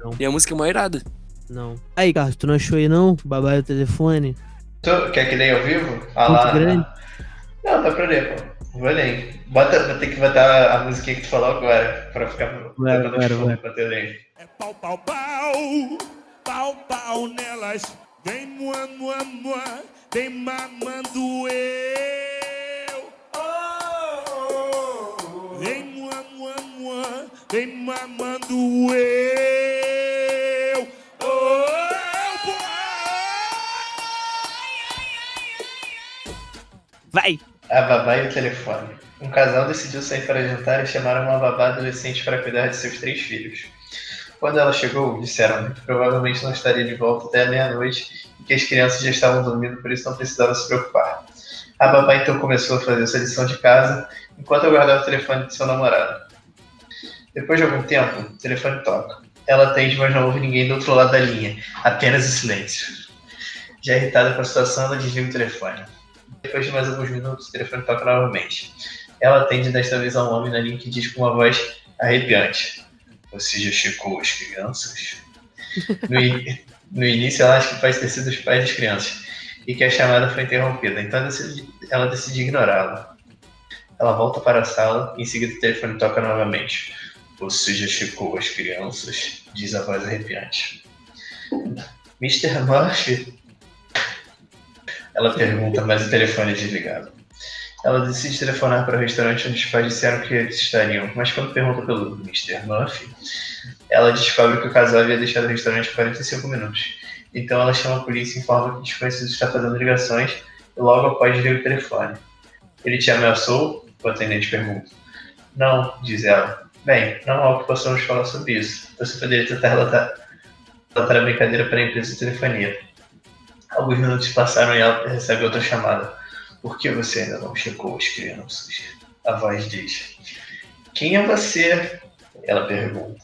Não. E a música é uma irada. Não. Aí, Carlos, tu não achou aí não? Babai o telefone? Tu quer que leia ao vivo? Ah Muito lá. grande. Não, dá pra ler, pô. Vou ler. Bota, vou ter que botar a musiquinha que tu falou agora, pra ficar Vai, vai, eu leio. É pau, pau, pau, pau, pau nelas. Vem mua, mua, mua, vem mamando eu. Vem mua, mua, mua, vem mamando eu. Vai! A babá e o telefone. Um casal decidiu sair para jantar e chamaram uma babá adolescente para cuidar de seus três filhos. Quando ela chegou, disseram que provavelmente não estaria de volta até meia-noite e que as crianças já estavam dormindo, por isso não precisava se preocupar. A babá então começou a fazer sua lição de casa enquanto aguardava o telefone de seu namorado. Depois de algum tempo, o telefone toca. Ela atende, mas não ouve ninguém do outro lado da linha, apenas o silêncio. Já irritada com a situação, ela desliga o telefone. Depois de mais alguns minutos, o telefone toca novamente. Ela atende desta vez a um homem na linha que diz com uma voz arrepiante: Você já checou as crianças? No, in... no início, ela acha que pode ter sido os pais das crianças e que a chamada foi interrompida, então ela decide ignorá-la. Ela volta para a sala e em seguida o telefone toca novamente. Você já checou as crianças? Diz a voz arrepiante. Mr. Murphy? Ela pergunta, mas o telefone é desligado. Ela decide telefonar para o restaurante onde os pais disseram que eles estariam, mas quando pergunta pelo Mr. Murphy, ela descobre que o casal havia deixado o restaurante por 45 minutos. Então ela chama a polícia e informa que o desconhecido está fazendo ligações e logo após liga o telefone. Ele te ameaçou? O atendente pergunta. Não, diz ela. Bem, não há o que possamos falar sobre isso. Você poderia tentar relatar, relatar a brincadeira para a empresa de telefonia. Alguns minutos passaram e ela recebe outra chamada. Por que você ainda não checou as crianças? A voz diz. Quem é você? Ela pergunta.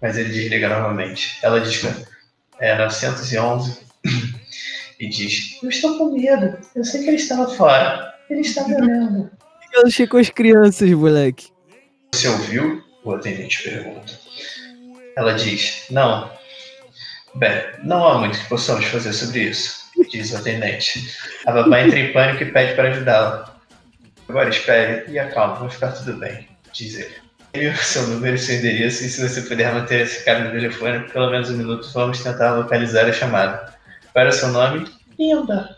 Mas ele desliga novamente. Ela diz que é 911 e diz: Eu estou com medo. Eu sei que ele está lá fora. Ele está me olhando. Ela checou as crianças, moleque. Você ouviu? O atendente pergunta. Ela diz: Não. Bem, não há muito que possamos fazer sobre isso, diz o atendente. A babá entra em pânico e pede para ajudá-la. Agora espere e acalme, vai ficar tudo bem, diz ele. O seu número e seu endereço, e se você puder manter esse cara no telefone por pelo menos um minuto, vamos tentar localizar a chamada. Qual era o seu nome? Linda.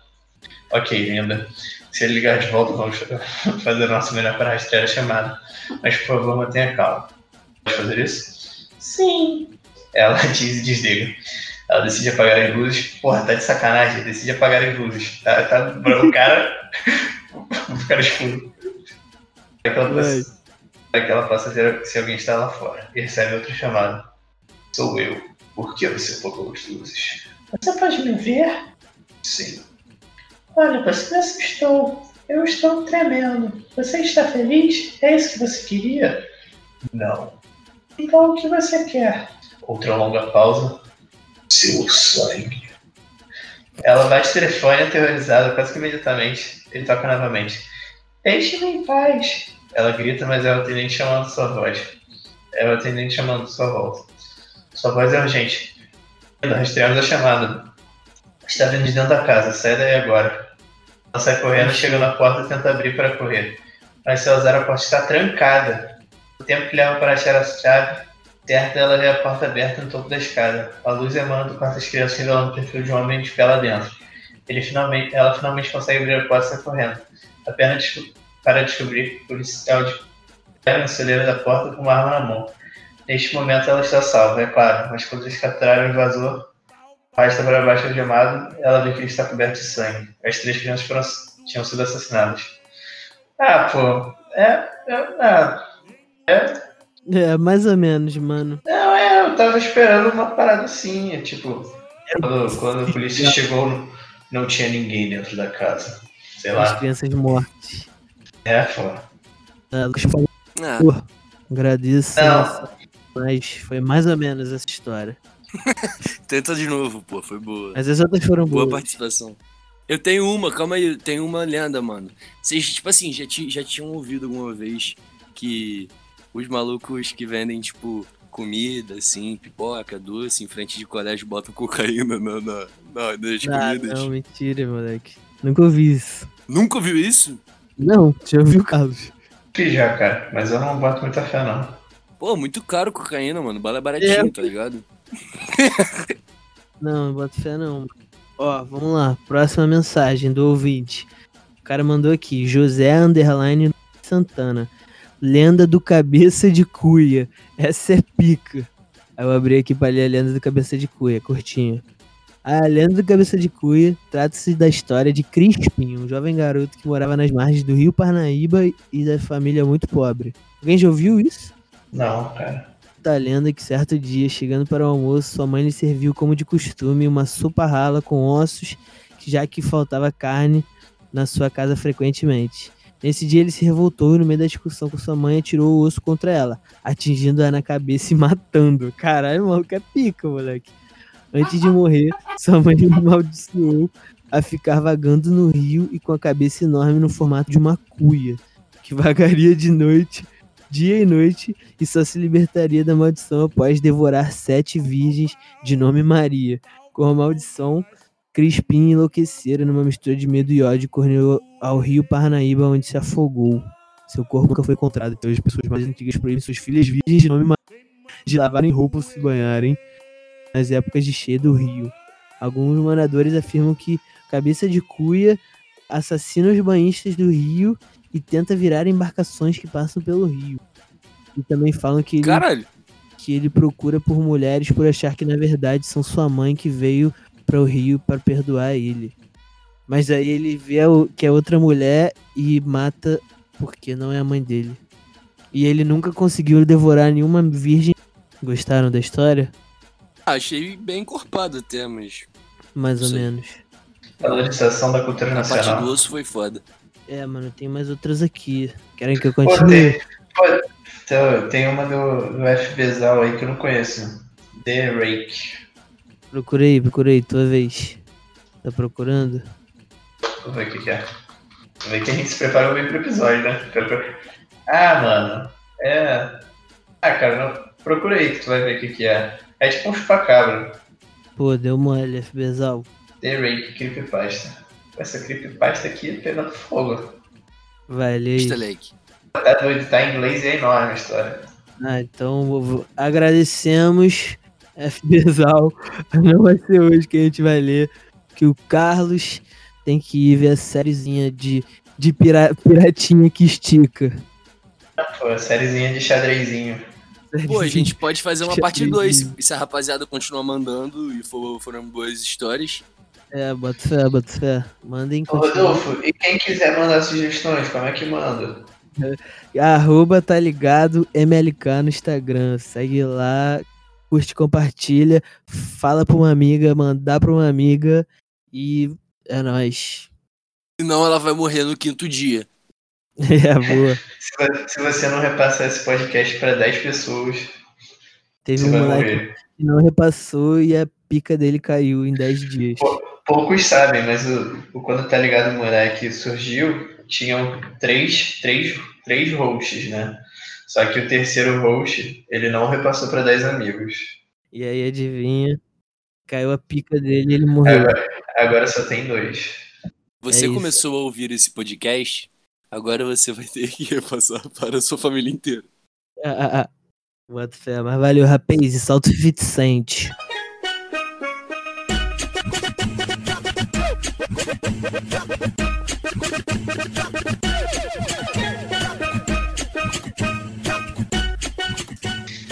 Ok, linda. Se ele ligar de volta, vamos fazer o nosso melhor para rastrear a chamada. Mas, por favor, mantenha calma. Pode fazer isso? Sim. Ela diz e desliga. Ela decide apagar as luzes. Porra, tá de sacanagem. Decide apagar as luzes. Tá, tá o cara. o cara escuro. Para que ela possa, para que ela possa ver se alguém está lá fora. E recebe outro chamado. Sou eu. Por que você apagou as luzes? Você pode me ver? Sim. Olha, você me assustou. Eu estou tremendo. Você está feliz? É isso que você queria? Não. Então o que você quer? Outra longa pausa. Seu sangue. Ela bate o telefone aterrorizada quase que imediatamente. Ele toca novamente. Deixe-me em paz. Ela grita, mas é o atendente chamando sua voz. É o atendente chamando sua volta. Sua voz é urgente. Rastreamos a chamada. Está vindo de dentro da casa, sai daí agora. Ela sai correndo, chega na porta e tenta abrir para correr. Mas se ela usar a porta está trancada. O tempo que leva para achar a chave, certo ela vê a porta aberta no topo da escada. A luz emana do quarto das crianças revelando o perfil de um homem de pé lá dentro. Ele finalmente, ela finalmente consegue abrir a porta e sai correndo. Apenas para descobrir que o policial de na celeira da porta com uma arma na mão. Neste momento ela está salva, é claro, mas quando eles capturaram o invasor, arrasta para baixo algemado, ela vê que ele está coberto de sangue. As três crianças foram, tinham sido assassinadas. Ah, pô, é. É. É, É, mais ou menos, mano. não, é eu tava esperando uma parada assim, é tipo. Quando, quando a polícia chegou, não, não tinha ninguém dentro da casa. Sei As lá. crianças mortas. É, pô. Ah, Lucas falou, Ah, pô, agradeço. Não. Mas foi mais ou menos essa história. tenta de novo, pô, foi boa. Mas as outras foram Boa boas. participação. Eu tenho uma, calma aí, tem uma lenda, mano. Vocês, tipo assim, já, já tinham ouvido alguma vez que os malucos que vendem, tipo, comida, assim, pipoca, doce, em frente de colégio, botam cocaína na, na, na- nas Ah, comidas? não, mentira, moleque. Nunca ouvi isso. Nunca ouviu isso? Não, já ouviu, Carlos? Fiz já, cara, mas eu não boto muita fé, não. Pô, muito caro cocaína, mano. Bala é baratinho, É. tá ligado? Não, não boto fé não. Ó, vamos lá. Próxima mensagem do ouvinte. O cara mandou aqui. José Underline Santana. Lenda do Cabeça de Cuia. Essa é pica. Aí eu abri aqui pra ler a lenda do Cabeça de Cuia, curtinho. A lenda do Cabeça de Cuia trata-se da história de Crispim, um jovem garoto que morava nas margens do rio Parnaíba e da família muito pobre. Alguém já ouviu isso? Não, cara. Conta a lenda que certo dia, chegando para o almoço, sua mãe lhe serviu, como de costume, uma sopa rala com ossos, já que faltava carne na sua casa frequentemente. Nesse dia ele se revoltou e no meio da discussão com sua mãe atirou o osso contra ela, atingindo-a na cabeça e matando. Caralho, maluco, é pica, moleque. Antes de morrer, sua mãe o amaldiçoou a ficar vagando no rio e com a cabeça enorme no formato de uma cuia, que vagaria de noite, dia e noite, e só se libertaria da maldição após devorar sete virgens de nome Maria. Com a maldição, Crispim enlouquecera numa mistura de medo e ódio e correu ao rio Parnaíba, onde se afogou. Seu corpo nunca foi encontrado, então as pessoas mais antigas proíbem suas filhas virgens de nome de lavarem roupa ou se banharem nas épocas de cheia do rio. Alguns moradores afirmam que Cabeça de Cuia assassina os banhistas do rio e tenta virar embarcações que passam pelo rio. E também falam que ele, Caralho. que ele procura por mulheres por achar que na verdade são sua mãe que veio para o rio para perdoar ele. Mas aí ele vê o- que é outra mulher e mata porque não é a mãe dele. E ele nunca conseguiu devorar nenhuma virgem. Gostaram da história? Ah, achei bem encorpado até, mas Mais ou Sim. menos. Valorização da cultura a parte nacional. do osso foi foda. É, mano, tem mais outras aqui. Querem que eu Pô, continue? tem, pô, então, tem uma do, do FB Zal aí que eu não conheço. The Rake. Procurei, procurei, tua vez. Tá procurando? Vou ver o que, que é. Vou ver que a gente se preparou bem pro episódio, né? Ah, mano. É. Ah, cara, procura aí que tu vai ver o que, que é. É tipo um chupacabra. Pô, deu mole, FBzal. The Rake Creepypasta. Essa creepypasta aqui é pegando fogo. Vai, lê aí. egg. Tá doido, tá em inglês e é enorme a história. Ah, então vou- agradecemos, FBzal. Não vai ser hoje que a gente vai ler. Que o Carlos tem que ir ver a sériezinha de, de pira- piratinha que estica. Pô, sériezinha de xadrezinho. Pô, a gente pode fazer uma parte 2 se, se a rapaziada continuar mandando e for, foram boas histórias. É, bota fé, bota fé. Mandem. Rodolfo, e quem quiser mandar sugestões, como é que manda? Arroba tá ligado MLK no Instagram. Segue lá, curte, compartilha, fala pra uma amiga, mandar pra uma amiga e é nóis. Senão ela vai morrer no quinto dia. É, boa. Se, vo- se você não repassar esse podcast pra 10 pessoas, Teve você um vai moleque morrer. que não repassou e a pica dele caiu em 10 dias. Poucos sabem, mas o, o Quando Tá Ligado Moleque surgiu, tinham três, três, três hosts, né? Só que o terceiro host, ele não repassou pra 10 amigos. E aí, adivinha? Caiu a pica dele e ele morreu. Agora, agora só tem dois. Você É começou a ouvir esse podcast, agora você vai ter que repassar para a sua família inteira. Ah, ah, ah. Fé, mas valeu, rapaz. E salto 50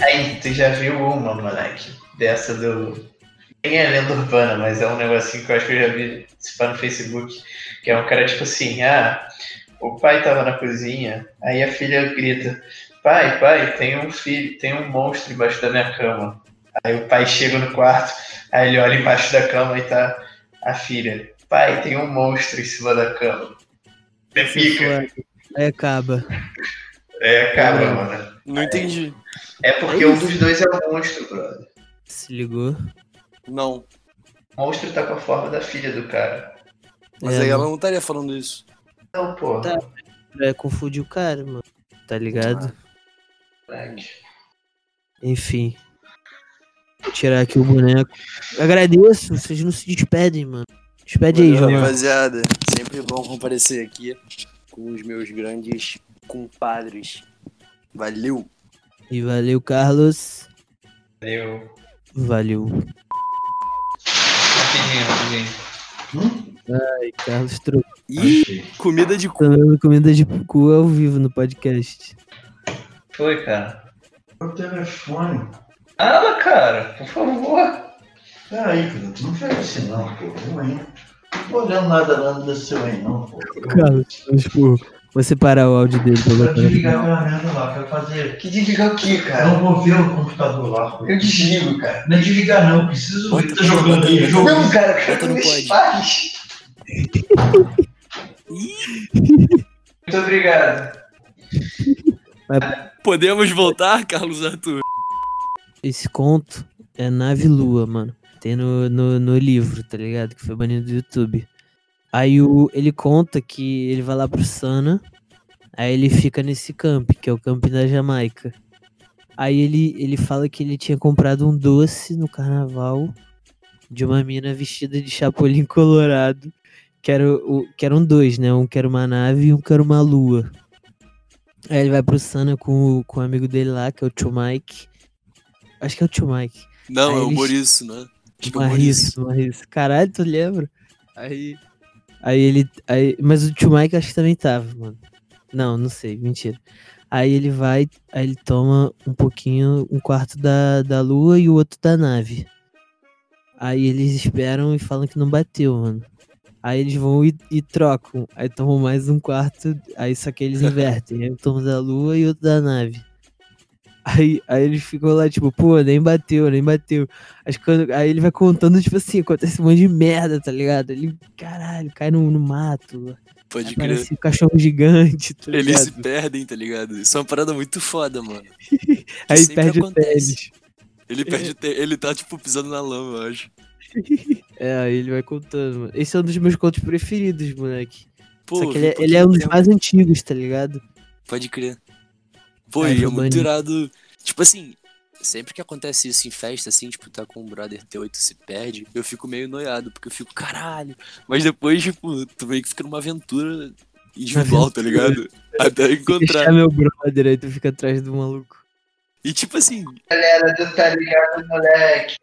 Aí, tu já viu uma, moleque? Dessa do. Nem é lenda urbana, mas é um negocinho que eu acho que eu já vi se pá no Facebook. Que é um cara tipo assim, ah, o pai tava na cozinha, aí a filha grita, pai, pai, tem um filho, tem um monstro embaixo da minha cama. Aí o pai chega no quarto, aí ele olha embaixo da cama e tá a filha. Pai, tem um monstro em cima da cama. É pica. Aí acaba. É, acaba, É. mano. Não entendi. É porque um dos dois é um monstro, brother. Se ligou? Não. O monstro tá com a forma da filha do cara. Mas É, aí ela não estaria falando isso. Não, pô. Tá. É, confundir o cara, mano. Tá ligado? moleque. Enfim. Vou tirar aqui o boneco. Agradeço, vocês não se despedem, mano. Despede aí, João. Rapaziada, sempre bom comparecer aqui com os meus grandes compadres. Valeu! E valeu, Carlos. Valeu. Valeu. Rapidinho, rapidinho. Ai, Carlos trocou Ih, comida de cu. comida de cu ao vivo no podcast. Foi, cara. O telefone. Fala, cara, por favor. Peraí, cara, tu não fez assim não, pô. Aí. Não tô olhando nada nada desse seu aí não, pô. Carlos, mas, pô, Vou separar o áudio dele pra Eu botar desligar aquela merda lá, quero fazer. Que desligar o quê, Eu cara? não vou ver o computador lá. pô. Eu desligo, cara. Não é desligar não, preciso ver. Tá jogando aí, jogo. Não, cara, cara, não no me pod. faz. Muito obrigado. Podemos voltar, Carlos Arthur? Esse conto é Nave Lua, mano. Tem no, no, no livro, tá ligado? Que foi banido do YouTube. Aí o, ele conta que ele vai lá pro Sana. Aí ele fica nesse camp, que é o camp da Jamaica. Aí ele, ele fala que ele tinha comprado um doce no carnaval de uma mina vestida de chapolim colorado. Que, era o, que eram dois, né? Um que era uma nave e um que era uma lua. Aí ele vai pro Sana com, o- com o amigo dele lá, que é o Tio Mike. Acho que é o Tio Mike. Não, Aí é o eles- Maurício, né? Acho é Maurício. Marriço. Caralho, tu lembra? Aí. Aí ele. Aí, mas o tio Mike acho que também tava, mano. Não, não sei, mentira. Aí ele vai, aí ele toma um pouquinho, um quarto da, da lua e o outro da nave. Aí eles esperam e falam que não bateu, mano. Aí eles vão e, e trocam. Aí tomam mais um quarto, aí só que eles invertem. Aí um toma da lua e outro da nave. Aí, aí eles ficam lá, tipo, pô, nem bateu, nem bateu. Acho que quando, aí ele vai contando, tipo assim, acontece um monte de merda, tá ligado? Ele, caralho, cai no, no mato. Pode crer. Um cachorro gigante, tá Eles ligado? se perdem, tá ligado? Isso é uma parada muito foda, mano. Aí perde o acontece. tênis. Ele perde o te... Ele tá, tipo, pisando na lama, eu acho. É, aí ele vai contando, mano. Esse é um dos meus contos preferidos, moleque. Pô, Só que ele, é- ele é um dos tempo. mais antigos, tá ligado? Pode crer. E é foi muito irado. Tipo assim, sempre que acontece isso em festa, assim, tipo, tá com um brother T8 se perde, eu fico meio noiado, porque eu fico, caralho. Mas depois, tipo, tu meio que fica numa aventura individual, tá ligado? Até encontrar. Deixar meu brother, aí tu fica atrás do maluco. E tipo assim, Galera do Tá Ligado, moleque.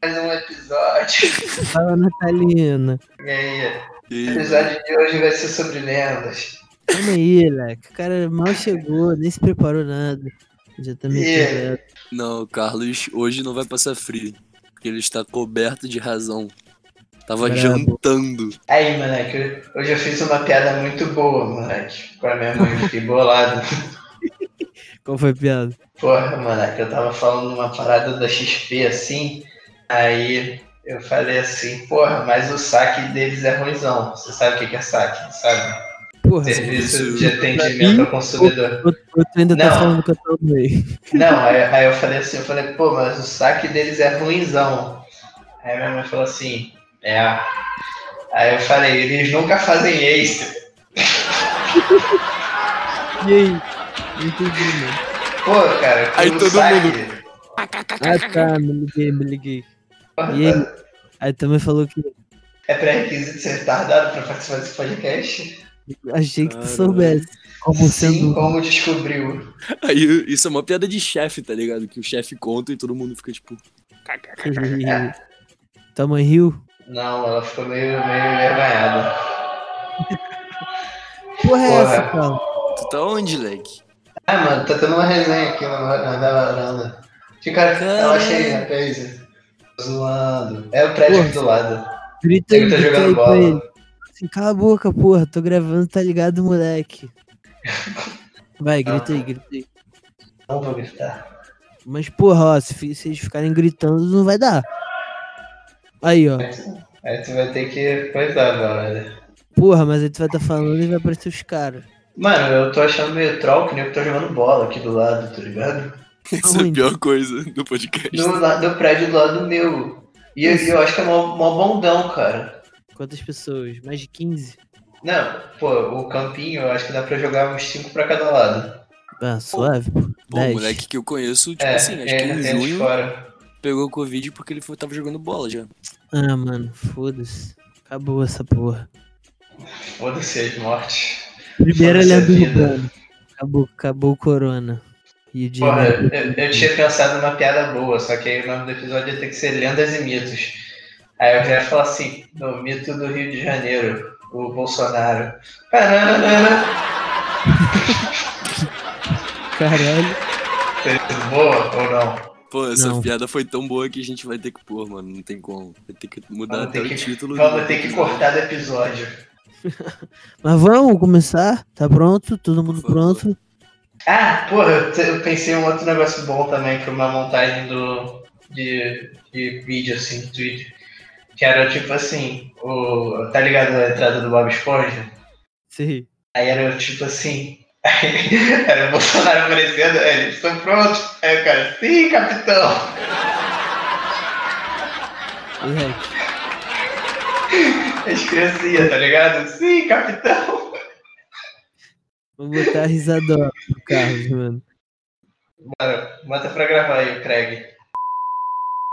Mais um episódio. Fala, Natalina. E aí, e o episódio de hoje vai ser sobre lendas. Calma aí, moleque. O cara mal chegou, nem se preparou nada. Já tá meio Yeah. quebrado. não, o Carlos hoje não vai passar frio. Porque ele está coberto de razão. Tava Brabo. jantando. Aí, moleque, hoje eu fiz uma piada muito boa, moleque. Pra minha mãe, fiquei bolado. Qual foi a piada? Porra, moleque, eu tava falando uma parada da XP assim, aí eu falei assim, porra, mas o saque deles é ruimzão. Você sabe o que é saque, sabe? Porra, Serviço isso- de atendimento ao consumidor. o outro ainda tá Não. falando que eu tô no meio. Não, aí, aí eu falei assim, eu falei, pô, mas o saque deles é ruimzão. Aí minha mãe falou assim, é. Aí eu falei, eles nunca fazem ace. E aí? Não entendi, mano. Pô, cara, Aí todo saque, mundo- Ah, tá, me liguei, me liguei. porra, E aí? Aí também falou que É pré-requisito ser retardado pra participar desse podcast? Achei que tu soubesse. Como Sim, sendo. como descobriu. Aí isso é uma piada de chefe, tá ligado? Que o chefe conta e todo mundo fica tipo. Tua mãe riu? Não, ela ficou meio, meio envergonhada. Porra, é essa, cara? Tu tá onde, leque? Ah, mano, tá tendo uma resenha aqui na, na, na varanda. Fica, ela cheia na. Zoando. É o prédio Porra. do lado. Grita tá grita aí jogando pra bola. Assim, cala a boca, porra. Tô gravando, tá ligado, moleque? Vai, grita aí, grita aí. Não vou gritar. Mas, porra, ó, se eles ficarem gritando, não vai dar. Aí, ó. Aí tu vai ter que coisar agora. Porra, mas aí tu vai estar falando e vai aparecer os caras. Mano, eu tô achando meio troll que nem eu tô jogando bola aqui do lado, tá ligado? Isso é a pior coisa do podcast. Do do prédio do lado meu. E eu, eu acho que é mó, mó bondão, cara. Quantas pessoas? Mais de 15? Não, pô, o campinho eu acho que dá pra jogar uns 5 pra cada lado. Ah, suave, pô. Pô, o 10. moleque que eu conheço, tipo É, assim, acho que é, em tem de junho fora. pegou Covid porque ele foi, tava jogando bola já. Ah, mano, foda-se. Acabou essa porra. Foda-se as mortes. Primeira lenda vida. urbana. Acabou, acabou o corona. De Porra, eu, eu tinha pensado numa piada boa, só que aí o nome do episódio ia ter que ser Lendas e Mitos. Aí eu já ia falar assim, no mito do Rio de Janeiro, o Bolsonaro. Caralho. Sido boa ou não? Pô, essa Não. piada foi tão boa que a gente vai ter que pôr, mano. Não tem como. Vai ter que mudar Vamos até ter o que, título. vamos ter que cortar do episódio. Mas vamos começar? Tá pronto? Todo mundo Por favor. pronto? Ah, porra, eu, pensei em um outro negócio bom também pra uma montagem do, de, de vídeo, assim, do Twitter. Que era tipo assim, o, tá ligado a entrada do Bob Esponja? Sim. Aí era tipo assim. era o Bolsonaro aparecendo, aí eles estão prontos. Aí o cara, sim, capitão! Moleque. As criancinhas, tá ligado? Sim, capitão! Vou botar a risadora pro Carlos, mano. Bora, bota pra gravar aí o Craig.